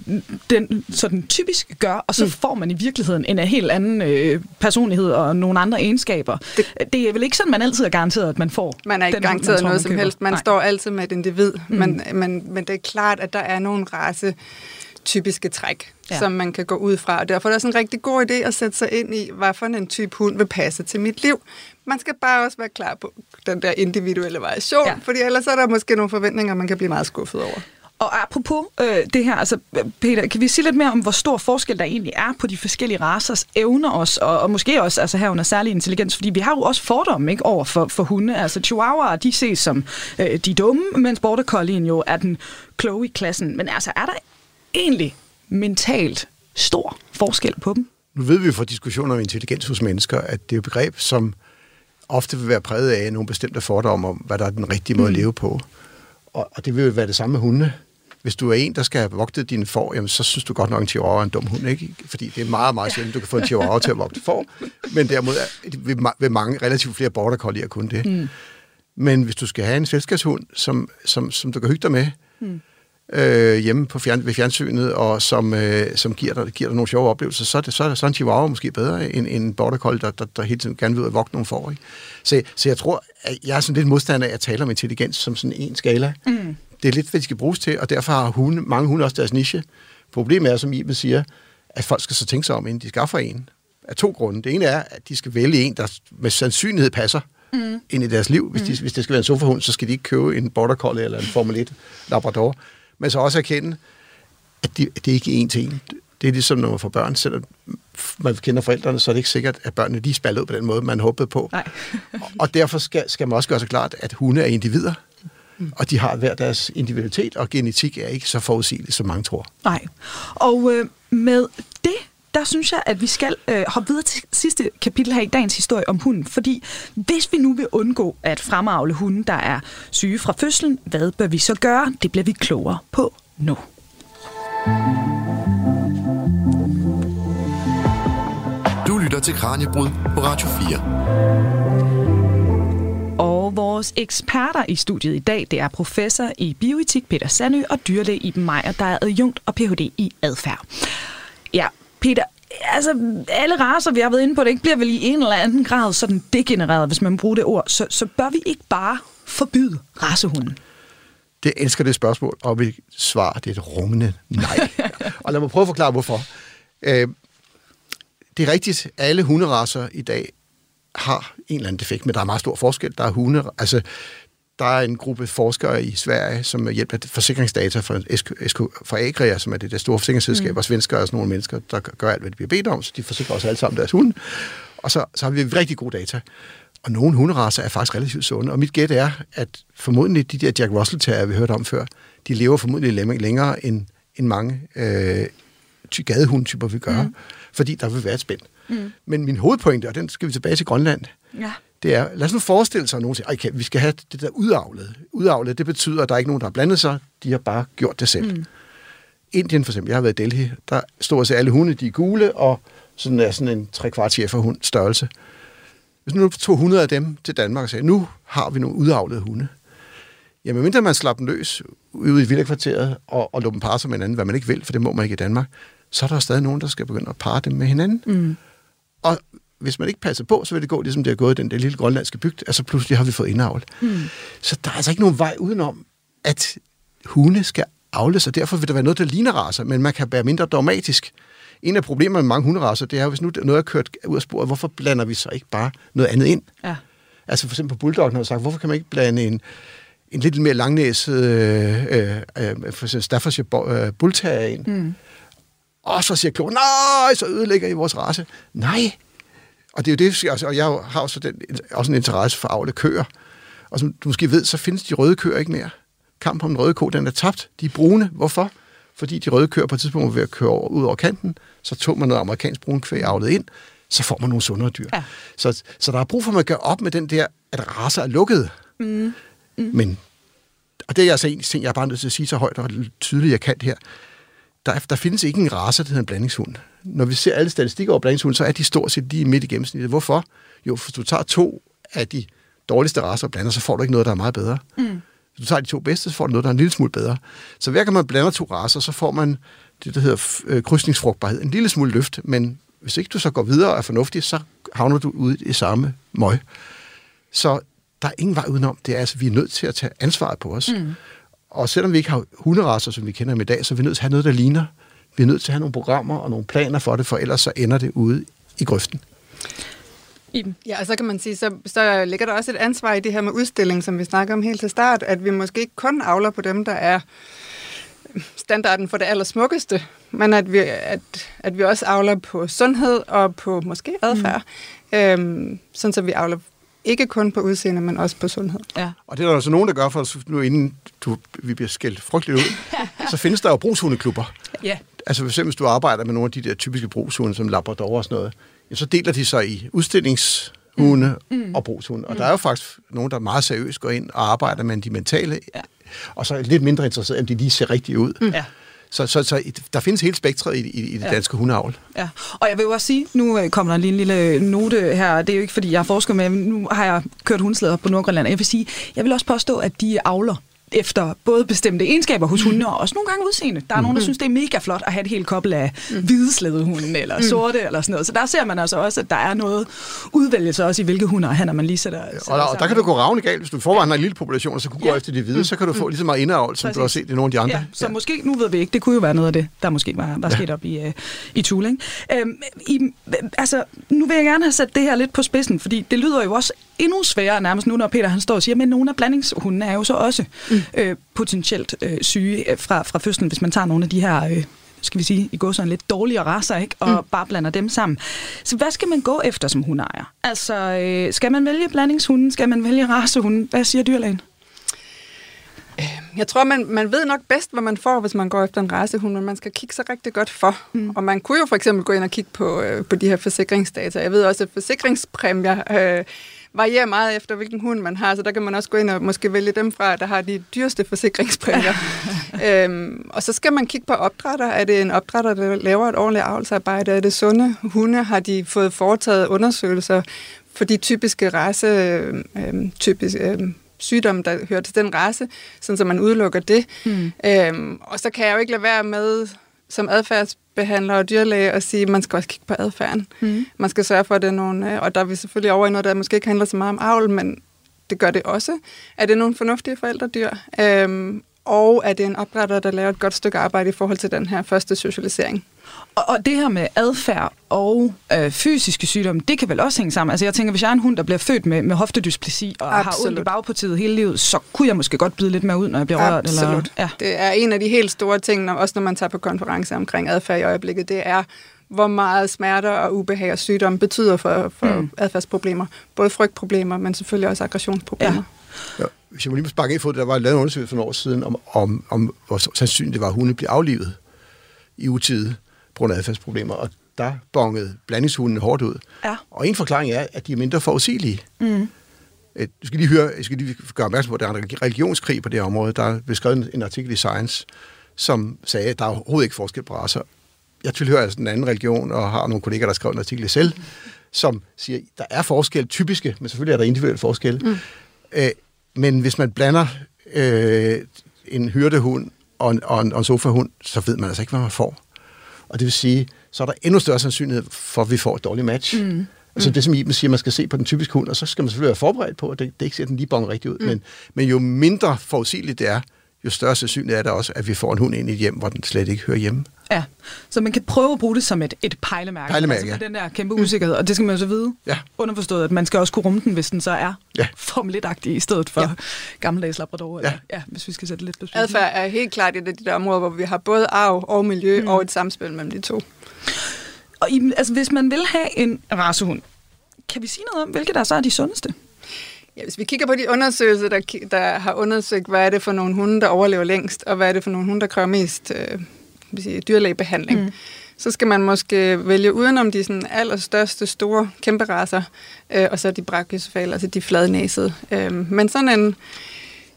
den sådan typisk gør, og så mm. får man i virkeligheden en helt anden øh, personlighed og nogle andre egenskaber. Det, det er vel ikke sådan, man altid er garanteret, at man får Man er ikke garanteret noget som helst. Man Nej. står altid med et individ, mm. men, men, men det er klart, at der er nogle race typiske træk, ja. som man kan gå ud fra. Og derfor er det også en rigtig god idé at sætte sig ind i, hvad for en type hund vil passe til mit liv. Man skal bare også være klar på den der individuelle variation, ja. fordi ellers er der måske nogle forventninger, man kan blive meget skuffet over. Og apropos øh, det her, altså Peter, kan vi sige lidt mere om, hvor stor forskel der egentlig er på de forskellige racers evner også, og, og måske også altså herunder særlig intelligens, fordi vi har jo også fordomme ikke, over for, for hunde. Altså chihuahuaer, de ses som øh, de dumme, mens border collien jo er den kloge i klassen. Men altså, er der egentlig mentalt stor forskel på dem? Nu ved vi fra diskussioner om intelligens hos mennesker, at det er et begreb, som ofte vil være præget af nogle bestemte fordomme om, hvad der er den rigtige måde mm. at leve på. Og, og det vil jo være det samme med hundene. Hvis du er en, der skal have vogtet dine får, jamen, så synes du godt nok, en chihuahua er en dum hund, ikke? Fordi det er meget, meget sjældent, du kan få en chihuahua til at vogte får. Men derimod er, vil, mange relativt flere border collier kunne det. Mm. Men hvis du skal have en selskabshund, som, som, som du kan hygge dig med, mm. Øh, hjemme på fjern, ved fjernsynet, og som, øh, som giver, dig, giver dig nogle sjove oplevelser, så er, det, så er, det, så er en chihuahua måske bedre end, end en border collie, der, der, der hele tiden gerne vil ud og vogte nogle får. Ikke? Så, så jeg tror, at jeg er sådan lidt modstander af at tale om intelligens som sådan en skala. Mm. Det er lidt, hvad de skal bruges til, og derfor har hunde, mange hunde også deres niche. Problemet er, som Iben siger, at folk skal så tænke sig om, inden de skaffer en. Af to grunde. Det ene er, at de skal vælge en, der med sandsynlighed passer mm. ind i deres liv. Hvis, de, mm. hvis det skal være en sofahund, så skal de ikke købe en border collie eller en Formel 1 Labrador. Men så også erkende, at de, det er ikke en til en. Det er ligesom, når man får børn, selvom man kender forældrene, så er det ikke sikkert, at børnene lige spiller ud på den måde, man håbede på. Nej. og derfor skal, skal man også gøre sig klart, at hunde er individer, mm. og de har hver deres individualitet, og genetik er ikke så forudsigeligt, som mange tror. Nej. Og øh, med det der synes jeg, at vi skal øh, hoppe videre til sidste kapitel her i dagens historie om hunden. Fordi hvis vi nu vil undgå at fremavle hunden, der er syge fra fødslen, hvad bør vi så gøre? Det bliver vi klogere på nu. Du lytter til Kranjebrud på Radio 4. Og vores eksperter i studiet i dag, det er professor i bioetik Peter Sandø og dyrlæge Iben Meyer, der er adjunkt og Ph.D. i adfærd. Peter, altså alle raser, vi har været inde på, det ikke bliver vel i en eller anden grad sådan degenereret, hvis man bruger det ord. Så, så bør vi ikke bare forbyde racehunden? Det elsker det spørgsmål, og vi svarer, det er et rungende nej. og lad mig prøve at forklare, hvorfor. Øh, det er rigtigt, alle hunderaser i dag har en eller anden defekt, men der er meget stor forskel. Der er hunde, altså der er en gruppe forskere i Sverige, som hjælper forsikringsdata fra, SK, fra Agria, som er det der store forsikringsselskab, mm. og svensker er sådan nogle mennesker, der gør alt, hvad de bliver bedt om, så de forsikrer også alle sammen deres hunde. Og så, så har vi rigtig gode data. Og nogle hunderaser er faktisk relativt sunde, og mit gæt er, at formodentlig de der Jack Russell terrier, vi hørte om før, de lever formodentlig længere end, end mange øh, gadehundtyper vi gør, mm. fordi der vil være et spænd. Mm. Men min hovedpointe, og den skal vi tilbage til Grønland, ja det er, lad os nu forestille sig, at nogen siger, okay, vi skal have det der udavlet. Udavlet, det betyder, at der er ikke nogen, der har blandet sig, de har bare gjort det selv. Mm. Indien for eksempel, jeg har været i Delhi, der står at alle hunde, de er gule, og sådan er sådan en tre kvart for hund størrelse. Hvis nu tog 100 af dem til Danmark og sagde, nu har vi nogle udavlede hunde. Jamen, mindre man slapper dem løs ude i villakvarteret og, og lukker dem parre sig med hinanden, hvad man ikke vil, for det må man ikke i Danmark, så er der stadig nogen, der skal begynde at parre dem med hinanden. Mm. Og hvis man ikke passer på, så vil det gå ligesom det er gået i den der lille grønlandske bygd. Altså pludselig har vi fået indavl. Mm. Så der er altså ikke nogen vej udenom, at hunde skal avles, og derfor vil der være noget, der ligner raser, men man kan være mindre dogmatisk. En af problemerne med mange hunderaser, det er, hvis nu noget er kørt ud af sporet, hvorfor blander vi så ikke bare noget andet ind? Ja. Altså for eksempel på bulldoggen har sagt, hvorfor kan man ikke blande en, en lidt mere langnæset øh, øh, øh for eksempel Staffordshire øh, bullterrier ind? Mm. Og så siger klogen, nej, så ødelægger I vores race. Nej, og det er jo det, altså, og jeg har også, den, også en interesse for avle køer. Og som du måske ved, så findes de røde køer ikke mere. Kamp om den røde ko, den er tabt. De er brune. Hvorfor? Fordi de røde køer på et tidspunkt var ved at køre over, ud over kanten. Så tog man noget amerikansk brun kvæg avlet ind. Så får man nogle sundere dyr. Ja. Så, så der er brug for, at man gør op med den der, at raser er lukket. Mm. Mm. Men, og det er altså en ting, jeg er bare nødt til at sige så højt og tydeligt, jeg kan her der, der findes ikke en race, der hedder en blandingshund. Når vi ser alle statistikker over blandingshund, så er de stort set lige midt i gennemsnittet. Hvorfor? Jo, hvis du tager to af de dårligste racer og blander, så får du ikke noget, der er meget bedre. Mm. Hvis du tager de to bedste, så får du noget, der er en lille smule bedre. Så hver gang man blander to racer, så får man det, der hedder øh, krydsningsfrugtbarhed. En lille smule løft, men hvis ikke du så går videre og er fornuftig, så havner du ude i samme møg. Så der er ingen vej udenom. Det er altså, vi er nødt til at tage ansvaret på os. Mm. Og selvom vi ikke har hunderasser, som vi kender dem i dag, så er vi nødt til at have noget, der ligner. Vi er nødt til at have nogle programmer og nogle planer for det, for ellers så ender det ude i grøften. Ja, og så kan man sige, så, så ligger der også et ansvar i det her med udstilling, som vi snakker om helt til start, at vi måske ikke kun avler på dem, der er standarden for det allersmukkeste, men at vi, at, at vi også avler på sundhed og på måske adfærd, mm. øhm, sådan så vi avler ikke kun på udseende, men også på sundhed. Ja. Og det er der altså nogen, der gør for os nu, inden du, vi bliver skældt frygteligt ud. så findes der jo brugshundeklubber. Ja. Altså for eksempel, hvis du arbejder med nogle af de der typiske brugshunde, som Labrador og sådan noget, ja, så deler de sig i udstillings hunde mm. og brugshunde. Og mm. der er jo faktisk nogen, der meget seriøst går ind og arbejder med de mentale, ja. og så er lidt mindre interesseret, om de lige ser rigtige ud. Mm. Ja. Så, så, så der findes hele spektret i, i, i det ja. danske hundeavl. Ja, og jeg vil jo også sige, nu øh, kommer der lige en lille note her, det er jo ikke fordi, jeg har forsket med, nu har jeg kørt hundeslæder på Nordgrønland, jeg vil sige, jeg vil også påstå, at de avler efter både bestemte egenskaber hos hunde, og også nogle gange udseende. Der er mm. nogen, der synes, det er mega flot at have et helt kobbel af mm. hvideslædehunde, eller mm. sorte, eller sådan noget. Så der ser man altså også, at der er noget udvælgelse også i, hvilke hunde han, når man lige sætter, ja, og, der, og der kan du gå ravne galt. Hvis du forvejen har en lille population, og så kunne ja. gå efter de hvide, mm. så kan du få lige så meget indavl, som Præcis. du har set i nogle af de andre. Ja, så ja. måske, nu ved vi ikke, det kunne jo være noget af det, der måske var, var ja. sket op i, uh, i Tuling. Øhm, i, altså, nu vil jeg gerne have sat det her lidt på spidsen, fordi det lyder jo også endnu sværere nærmest nu, når Peter han står og siger, men nogle af blandingshundene er jo så også mm. øh, potentielt øh, syge øh, fra, fra fødslen, hvis man tager nogle af de her... Øh, skal vi sige, i går så en lidt dårligere raser, ikke? og mm. bare blander dem sammen. Så hvad skal man gå efter som hundeejer? Altså, øh, skal man vælge blandingshunden? Skal man vælge racehunden? Hvad siger dyrlægen? Jeg tror, man, man ved nok bedst, hvad man får, hvis man går efter en racehund, men man skal kigge sig rigtig godt for. Mm. Og man kunne jo for eksempel gå ind og kigge på, øh, på de her forsikringsdata. Jeg ved også, at forsikringspræmier øh, varierer meget efter, hvilken hund man har, så der kan man også gå ind og måske vælge dem fra, der har de dyreste forsikringspræmier. øhm, og så skal man kigge på opdrætter. Er det en opdrætter, der laver et ordentligt avlsarbejde? Er det sunde hunde? Har de fået foretaget undersøgelser for de typiske race, øhm, typiske, øhm, sygdomme, der hører til den race, sådan så man udelukker det. Mm. Øhm, og så kan jeg jo ikke lade være med som adfærdsbehandler og dyrlæge at sige, at man skal også kigge på adfærden. Mm. Man skal sørge for, at det er nogle, øh, og der er vi selvfølgelig over i noget, der måske ikke handler så meget om avl, men det gør det også. Er det nogle fornuftige forældredyr? Øhm, og er det en opdrætter, der laver et godt stykke arbejde i forhold til den her første socialisering? Og, og det her med adfærd og øh, fysiske sygdomme, det kan vel også hænge sammen. Altså jeg tænker, hvis jeg er en hund, der bliver født med, med hoftedysplasi og Absolut. har ondt i bagpartiet hele livet, så kunne jeg måske godt byde lidt mere ud, når jeg bliver rørt. Absolut. Eller, ja. Det er en af de helt store ting, når, også når man tager på konferencer omkring adfærd i øjeblikket, det er, hvor meget smerter og ubehag og sygdom betyder for, for mm. adfærdsproblemer. Både frygtproblemer, men selvfølgelig også aggressionsproblemer. Ja. Ja, hvis jeg må lige sparke ind for der var lavet en undersøgelse for nogle år siden, om, om, om hvor sandsynligt det var, at hunde bliver aflivet i utide grund af adfærdsproblemer, og der bongede blandingshundene hårdt ud. Ja. Og en forklaring er, at de er mindre forudsigelige. Mm. Du skal lige høre, jeg skal lige gøre opmærksom på, at der er en religionskrig på det her område. Der er beskrevet en artikel i Science, som sagde, at der er overhovedet ikke forskel på raser. Jeg tilhører altså en anden religion, og har nogle kolleger, der har skrevet en artikel selv, som siger, at der er forskel, typiske, men selvfølgelig er der individuelle forskel. Mm. Øh, men hvis man blander øh, en hyrdehund og en, og, en, og en sofahund, så ved man altså ikke, hvad man får. Og det vil sige, så er der endnu større sandsynlighed for, at vi får et dårligt match. Mm. Altså mm. det, som Iben siger, man skal se på den typiske hund, og så skal man selvfølgelig være forberedt på, at det, det ikke ser den lige bonger rigtigt ud. Mm. Men, men jo mindre forudsigeligt det er, jo større sandsynlighed er der også, at vi får en hund ind i et hjem, hvor den slet ikke hører hjemme. Ja, så man kan prøve at bruge det som et, et pejlemærke, pejlemærke altså ja. den der kæmpe usikkerhed, og det skal man jo så vide, ja. underforstået, at man skal også kunne rumme den, hvis den så er ja. Formel 1 i stedet for ja. gammeldags labrador, ja. Eller, ja, hvis vi skal sætte lidt på spidsen. Adfærd er helt klart et af de der områder, hvor vi har både arv og miljø mm. og et samspil mellem de to. Og i, altså, hvis man vil have en racehund, kan vi sige noget om, hvilke der så er de sundeste? Ja, hvis vi kigger på de undersøgelser, der, der har undersøgt, hvad er det for nogle hunde, der overlever længst, og hvad er det for nogle hunde, der kræver mest øh, sige, dyrlægebehandling, mm. så skal man måske vælge udenom de sådan, allerstørste, store, kæmpe raser, øh, og så de brachiocephale, altså de fladnæsede. Øh, men sådan en,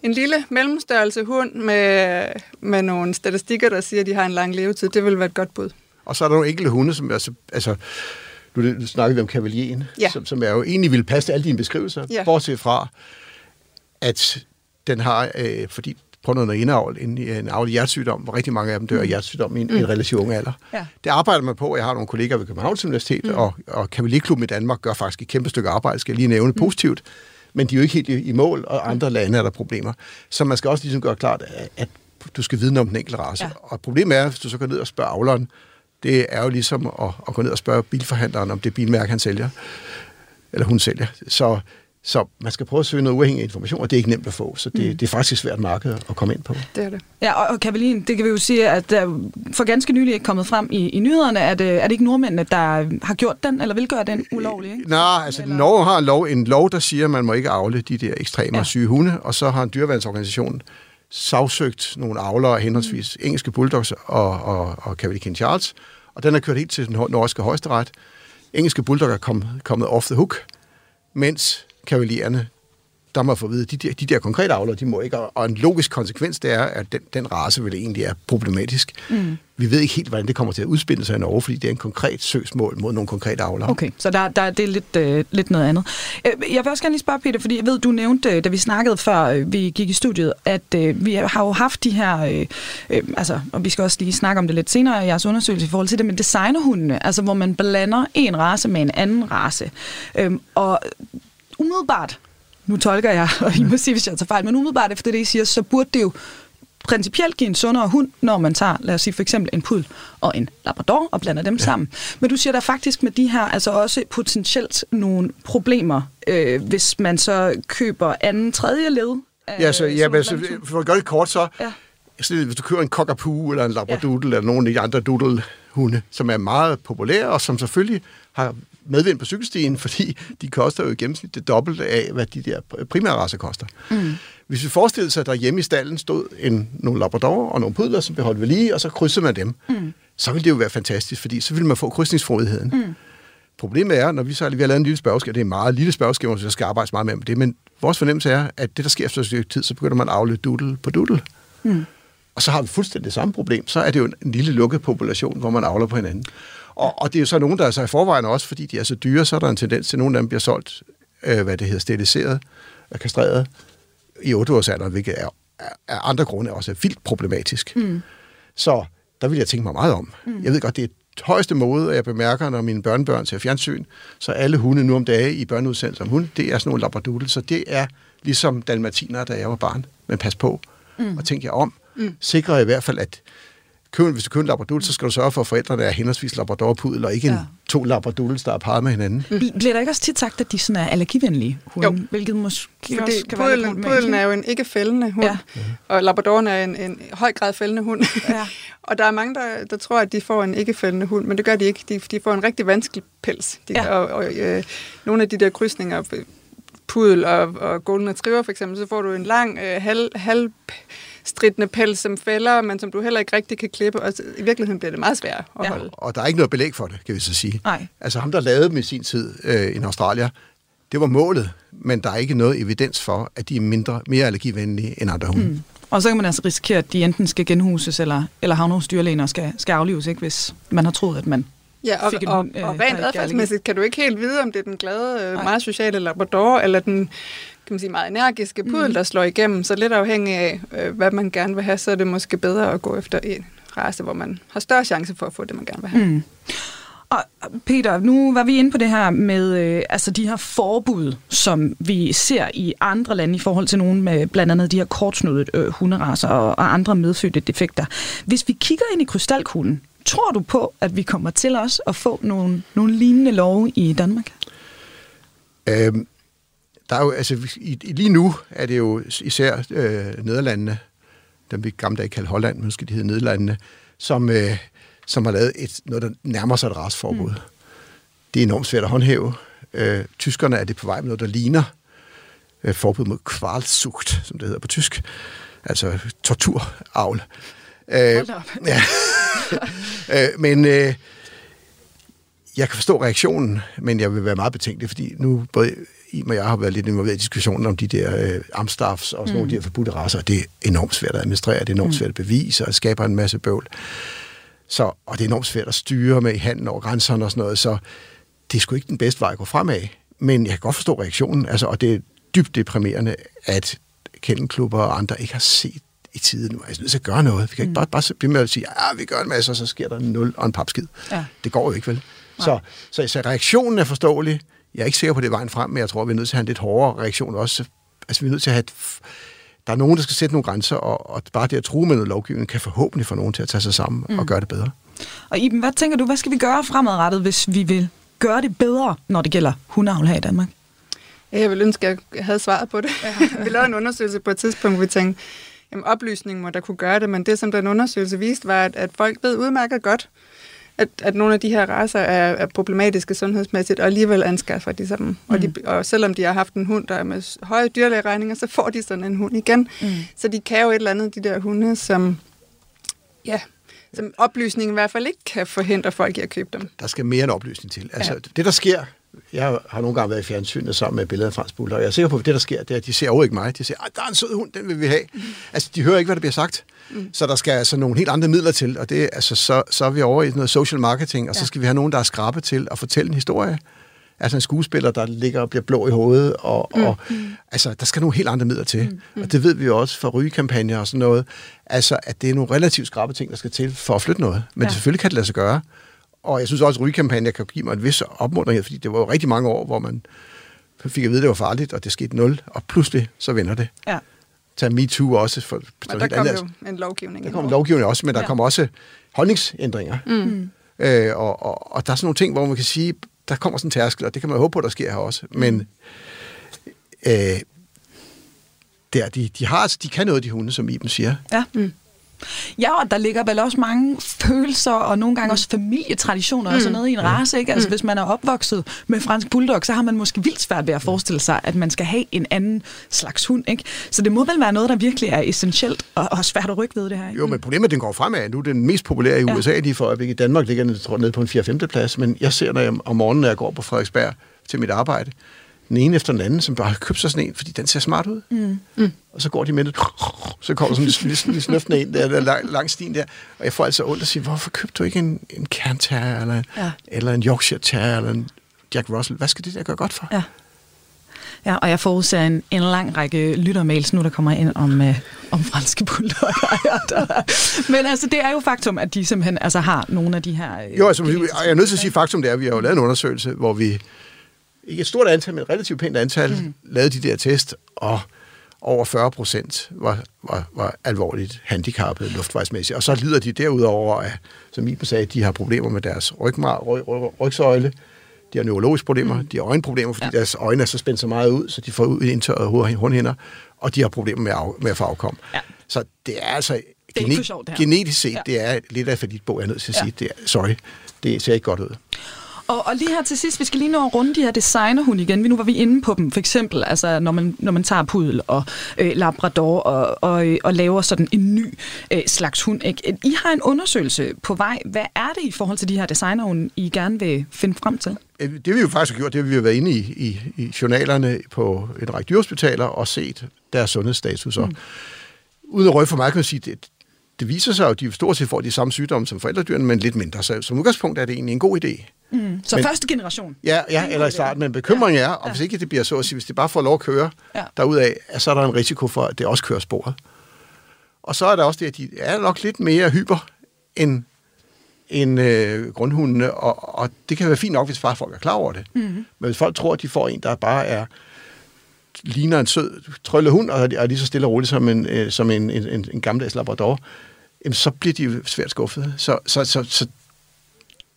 en lille mellemstørrelse hund med, med nogle statistikker, der siger, at de har en lang levetid, det vil være et godt bud. Og så er der nogle enkelte hunde, som altså, altså nu snakkede vi om kavalien, ja. som, som er jo egentlig vil passe til alle dine beskrivelser, ja. bortset fra, at den har, øh, fordi på noget indavl, en, en avlig hjertesygdom, hvor rigtig mange af dem dør af mm. hjertesygdom i en, mm. en relativt ung alder. Ja. Det arbejder man på. Jeg har nogle kollegaer ved Københavns Universitet, mm. og, og Kavalierklubben i Danmark gør faktisk et kæmpe stykke arbejde, skal jeg lige nævne mm. positivt. Men de er jo ikke helt i, i mål, og andre lande er der problemer. Så man skal også ligesom gøre klart, at, at du skal vide om den enkelte race. Ja. Og problemet er, hvis du så går ned og spørger avleren, det er jo ligesom at, at gå ned og spørge bilforhandleren, om det bilmærke, han sælger, eller hun sælger. Så, så man skal prøve at søge noget uafhængig information, og det er ikke nemt at få, så det, mm. det er faktisk svært marked at komme ind på. Det er det. Ja, og, og Kavalin, det kan vi jo sige, at der for ganske nylig ikke kommet frem i, i nyhederne, at er det ikke nordmændene, der har gjort den, eller vil gøre den ulovlig? Ikke? Nej, altså eller? Norge har en lov, en lov, der siger, at man må ikke afle de der ekstreme ja. syge hunde, og så har en dyreværnsorganisation sagsøgt nogle avlere, henholdsvis mm. engelske bulldogs og, og, og Cavalier Charles, og den er kørt helt til den norske højesteret. Engelske bulldog er kom, kommet off the hook. mens kavaliererne, der må få at vide, de der, de der konkrete avlere, de må ikke. Og en logisk konsekvens, det er, at den, den race vel egentlig er problematisk. Mm. Vi ved ikke helt, hvordan det kommer til at udspille sig i Norge, fordi det er en konkret søgsmål mod nogle konkrete avlere. Okay, så der, der, det er lidt, øh, lidt noget andet. Øh, Jeg vil også gerne lige spørge, Peter, fordi jeg ved, du nævnte, øh, da vi snakkede før øh, vi gik i studiet, at øh, vi har jo haft de her, øh, øh, altså, og vi skal også lige snakke om det lidt senere i jeres undersøgelse i forhold til det med designerhundene, altså hvor man blander en race med en anden race. Øh, og umiddelbart, nu tolker jeg, og I må sige, hvis jeg tager fejl, men umiddelbart efter det, I siger, så burde det jo principielt give en sundere hund, når man tager, lad os sige for eksempel en pudel og en labrador og blander dem ja. sammen. Men du siger der faktisk med de her altså også potentielt nogle problemer, øh, hvis man så køber anden, tredje led. af Ja, så, ja, men, så, for at gøre det kort, så Ja. så hvis du kører en cockapoo eller en labradoodle ja. eller nogle af de andre doodle-hunde, som er meget populære, og som selvfølgelig har medvind på cykelstien, fordi de koster jo i gennemsnit det dobbelte af, hvad de der primære racer koster. Mm. Hvis vi forestiller sig, at der hjemme i stallen stod en, nogle labradorer og nogle pudler, som blev holdt ved lige, og så krydsede man dem, mm. så ville det jo være fantastisk, fordi så ville man få krydsningsfrodigheden. Mm. Problemet er, når vi så vi har lavet en lille spørgeskema, det er en meget lille spørgeskema, så der skal arbejdes meget med det, men vores fornemmelse er, at det, der sker efter et stykke tid, så begynder man at aflede doodle på doodle. Mm. Og så har vi fuldstændig det samme problem. Så er det jo en lille lukket population, hvor man avler på hinanden. Og, og det er jo så nogen, der er så i forvejen også, fordi de er så dyre, så er der en tendens til, at nogle af dem bliver solgt, øh, hvad det hedder, steriliseret og kastreret i 8-årsalderen, hvilket er, er andre grunde også er vildt problematisk. Mm. Så der vil jeg tænke mig meget om. Mm. Jeg ved godt, det er højeste måde, og jeg bemærker, når mine børnebørn ser fjernsyn, så alle hunde nu om dage i børneudsendelser om hunde, det er sådan nogle labradoodle, så det er ligesom dalmatiner, da jeg var barn. Men pas på, mm. og tænk jer om. Mm. Sikre i hvert fald, at køb, hvis du køber en labradoodle, så skal du sørge for, at forældrene er henholdsvis labrador og pudel, og ikke ja. en, to labradoodles, der er parret med hinanden. Bl- Bliver der ikke også tit sagt, at de sådan er allergivenlige hunde, Jo. hvilket måske Fordi også kan være pudelen, problematisk, pudelen er jo en ikke fældende hund, Ja. ja. og labradoren er en, en høj grad fældende hund. Ja. og der er mange, der, der tror, at de får en ikke fældende hund, men det gør de ikke. De, de får en rigtig vanskelig pels. De, Ja. ja. Og, og øh, nogle af de der krydsninger, øh, pudel og, og golden retriever for eksempel, så får du en lang, øh, halv, halv stridende pels, som fælder, men som du heller ikke rigtig kan klippe, og i virkeligheden bliver det meget svært at Ja. holde. Og der er ikke noget belæg for det, kan vi så sige. Nej. Altså ham, der lavede dem i sin tid øh, i Australien, det var målet, men der er ikke noget evidens for, at de er mindre, mere allergivenlige end andre hunde. Mm. Og så kan man altså risikere, at de enten skal genhuses, eller, eller havne hos dyrlægen og skal, skal aflives, ikke, hvis man har troet, at man... Ja, og, fik en og, hund, øh, og rent adfærdsmæssigt kan du ikke helt vide, om det er den glade, øh, meget sociale labrador, eller den kan man sige, meget energiske pudel, mm. der slår igennem. Så lidt afhængig af, øh, hvad man gerne vil have, så er det måske bedre at gå efter en race, hvor man har større chance for at få det, man gerne vil have. Mm. Og Peter, nu var vi inde på det her med øh, altså de her forbud, som vi ser i andre lande i forhold til nogle med blandt andet de her kortsnudede øh, hunderaser og, og andre medfødte defekter. Hvis vi kigger ind i krystalkuglen, tror du på, at vi kommer til os at få nogle, nogle lignende love i Danmark? Øhm, der er jo, altså, i, i, lige nu er det jo især øh, Nederlandene, dem vi gamle dage kaldte Holland, måske de hedder Nederlandene, som, øh, som har lavet et, noget, der nærmer sig et rasforbud. Mm. Det er enormt svært at håndhæve. Øh, tyskerne er det på vej med noget, der ligner øh, forbud mod kvalsugt, som det hedder på tysk. Altså torturavl. Øh, ja. øh, men øh, jeg kan forstå reaktionen, men jeg vil være meget betænkelig, fordi nu både I og jeg har været lidt involveret i diskussionen om de der øh, amstaffs og sådan mm. nogle af de her forbudte racer, og det er enormt svært at administrere, det er enormt svært at bevise, og det skaber en masse bøvl. Så, og det er enormt svært at styre med i handen over grænserne og sådan noget, så det er sgu ikke den bedste vej at gå fremad. Men jeg kan godt forstå reaktionen, altså, og det er dybt deprimerende, at kennelklubber og andre ikke har set i tide nu. Altså, nødt til at gøre noget. Vi kan ikke bare, bare blive med at sige, at vi gør en masse, og så sker der en nul og en papskid. Ja. Det går jo ikke, vel? Så, så, så reaktionen er forståelig. Jeg er ikke sikker på, at det er vejen frem, men jeg tror, vi er nødt til at have en lidt hårdere reaktion også. Altså, vi er nødt til at have et, der er nogen, der skal sætte nogle grænser, og, og bare det at true med noget lovgivning, kan forhåbentlig få nogen til at tage sig sammen mm. og gøre det bedre. Og Iben, hvad tænker du, hvad skal vi gøre fremadrettet, hvis vi vil gøre det bedre, når det gælder hundeavl her i Danmark? Jeg ville ønske, at jeg havde svaret på det. vi lavede en undersøgelse på et tidspunkt, hvor vi tænkte, jamen oplysning må der kunne gøre det, men det, som den undersøgelse viste, var, at, at folk ved udmærket godt, at, at nogle af de her raser er, er problematiske sundhedsmæssigt, og alligevel anskaffer de sig dem. Mm. Og, de, og selvom de har haft en hund, der er med høje dyrlægeregninger, så får de sådan en hund igen. Mm. Så de kan jo et eller andet, de der hunde, som, ja, som oplysningen i hvert fald ikke kan forhindre folk i at købe dem. Der skal mere end oplysning til. Altså, Ja. det, der sker, jeg har nogle gange været i fjernsynet sammen med billeder af Frans Bulldog, og jeg er sikker på, at det, der sker, det er, at de ser overhovedet ikke mig. De siger, at der er en sød hund, den vil vi have. Mm. Altså, de hører ikke, hvad der bliver sagt. Mm. Så der skal altså nogle helt andre midler til, og det, altså, så, så er vi over i noget social marketing, og ja. så skal vi have nogen, der er skrabe til at fortælle en historie. Altså en skuespiller, der ligger og bliver blå i hovedet, og, mm. og altså, der skal nogle helt andre midler til. Mm. mm. Og det ved vi jo også fra rygekampagner og sådan noget, altså, at det er nogle relativt skrabe ting, der skal til for at flytte noget. Men ja. selvfølgelig kan det lade sig gøre. Og jeg synes også, at rygekampagner kan give mig en vis opmuntring, fordi det var jo rigtig mange år, hvor man fik at vide, at det var farligt, og det skete nul, og pludselig så vender det. Ja. Tag MeToo også. For, men der kom jo en lovgivning. Der kom en lovgivning også, men der ja. kom også holdningsændringer. Mm. Øh, og, og, og der er sådan nogle ting, hvor man kan sige, der kommer sådan en tærskel, og det kan man håbe på, der sker her også. Men øh, der, de, de, har, de kan noget, de hunde, som Iben siger. Ja. Mm. Ja, og der ligger vel også mange følelser, og nogle gange også familietraditioner mm. og sådan noget i en race, ikke? Altså, mm. hvis man er opvokset med fransk bulldog, så har man måske vildt svært ved at forestille sig, at man skal have en anden slags hund, ikke? Så det må vel være noget, der virkelig er essentielt og, og svært at rykke ved det her, ikke? Jo, men problemet den går fremad. Nu er den mest populære i USA, ja. lige for at i Danmark ligger den tror, nede på en 4-5. plads, men jeg ser, når jeg om morgenen, når jeg går på Frederiksberg til mit arbejde, den ene efter den anden, som bare har købt sig sådan en, fordi den ser smart ud. Mm. Mm. Og så går de med det, så kommer sådan en lille snøftende ind der, der lang, lang stien der, og jeg får altså ondt at sige, hvorfor købte du ikke en, en Cairn eller, ja. eller en Yorkshire Terrier, eller en Jack Russell? Hvad skal det der gøre godt for? Ja. Ja, og jeg forudser en, en lang række lyttermails nu, der kommer ind om, øh, om franske bulldogger. Men altså, det er jo faktum, at de simpelthen altså, har nogle af de her... Øh, jo, altså, jeg er nødt til at sige faktum, det er, at vi har jo lavet en undersøgelse, hvor vi ikke et stort antal, men et relativt pænt antal, mm. lavede de der test, og over 40 procent var, var, var alvorligt handicappet luftvejsmæssigt. Og så lider de derudover af, som Iben sagde, de har problemer med deres rygmar, ryg, ryg, rygsøjle, de har neurologiske problemer, mm. de har øjenproblemer, fordi ja. deres øjne er så spændt så meget ud, så de får ud indtørret hornhinder, og de har problemer med, af, med at få afkom. Ja. Så det er altså det er gene- sjovt, det her. genetisk set, ja. det er lidt af for bog, jeg er nødt til at ja. sige. Det er, sorry, det ser ikke godt ud. Og, og lige her til sidst, vi skal lige nå at runde de her designerhunde igen. Nu var vi inde på dem, for eksempel, altså, når, man, når man tager pudel og øh, labrador og, og, og laver sådan en ny øh, slags hund. Ikke? I har en undersøgelse på vej. Hvad er det i forhold til de her designerhunde, I gerne vil finde frem til? Øh, det vi jo faktisk har gjort, det har vi jo været inde i, i, i journalerne på en række dyrehospitaler og set deres sundhedsstatus. Og mm. uden at røge for meget, kan man sige, det, det viser sig jo, at de stort set får de samme sygdomme som forældredyrene, men lidt mindre. Så som udgangspunkt er det egentlig en god idé. Mm. Så men, første generation? Ja, ja eller i starten. Men bekymringen ja. er, og hvis ikke det bliver så at sige, hvis det bare får lov at køre ja. derudaf, så er der en risiko for, at det også kører sporet. Og så er der også det, at de er nok lidt mere hyper end, end øh, grundhundene, og, og det kan være fint nok, hvis bare folk er klar over det. Mm. Men hvis folk tror, at de får en, der bare er ligner en sød trølle hund, og er lige så stille og roligt som en, øh, som en, en, en gammeldags labrador, jamen, så bliver de jo svært skuffede. Så, så, så, så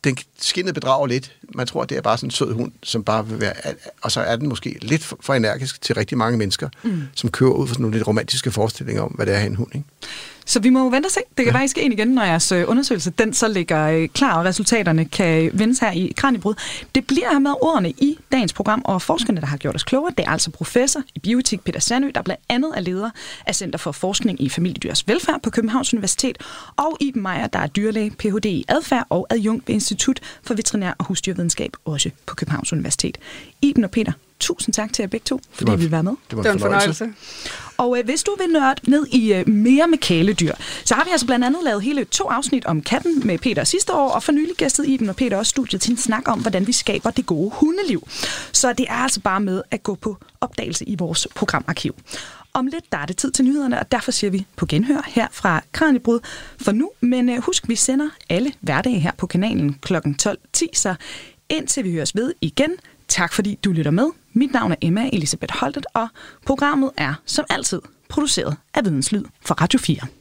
den skinnet bedrager lidt. Man tror, det er bare sådan en sød hund, som bare vil være... Og så er den måske lidt for energisk til rigtig mange mennesker, mm. som kører ud for sådan nogle lidt romantiske forestillinger om, hvad det er en hund. Ikke? Så vi må vente og se. Det kan ja. faktisk ind igen, når jeres øh, undersøgelse den så ligger øh, klar, og resultaterne kan vendes her i Kranjebrud. Det bliver her med ordene i dagens program, og forskerne, der har gjort os klogere, det er altså professor i bioetik Peter Sandø, der blandt andet er leder af Center for Forskning i Familiedyrs Velfærd på Københavns Universitet, og Iben Meier, der er dyrlæge, Ph.D. i adfærd og adjunkt ved Institut for Veterinær og Husdyrvidenskab, også på Københavns Universitet. Iben og Peter, tusind tak til jer begge to, fordi vi var med. Det var en, det var en fornøjelse. Og øh, hvis du vil nørde ned i øh, mere med kæledyr, så har vi altså blandt andet lavet hele to afsnit om katten med Peter sidste år, og for nylig gæstet i den og Peter også studiet til en snak om, hvordan vi skaber det gode hundeliv. Så det er altså bare med at gå på opdagelse i vores programarkiv. Om lidt der er det tid til nyhederne, og derfor siger vi på genhør her fra Kranjebrud for nu. Men øh, husk, vi sender alle hverdage her på kanalen kl. 12.10, så indtil vi høres ved igen, Tak fordi du lytter med. Mit navn er Emma Elisabeth Holtet, og programmet er som altid produceret af Videnslyd for Radio 4.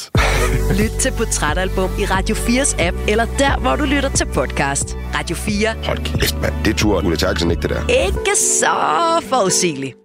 Yes. Lyt til Portrætalbum i Radio 4's app, eller der, hvor du lytter til podcast. Radio 4. Hold kæft, mand. Det tror Ulla Terkelsen ikke, det der. Ikke så forudsigeligt.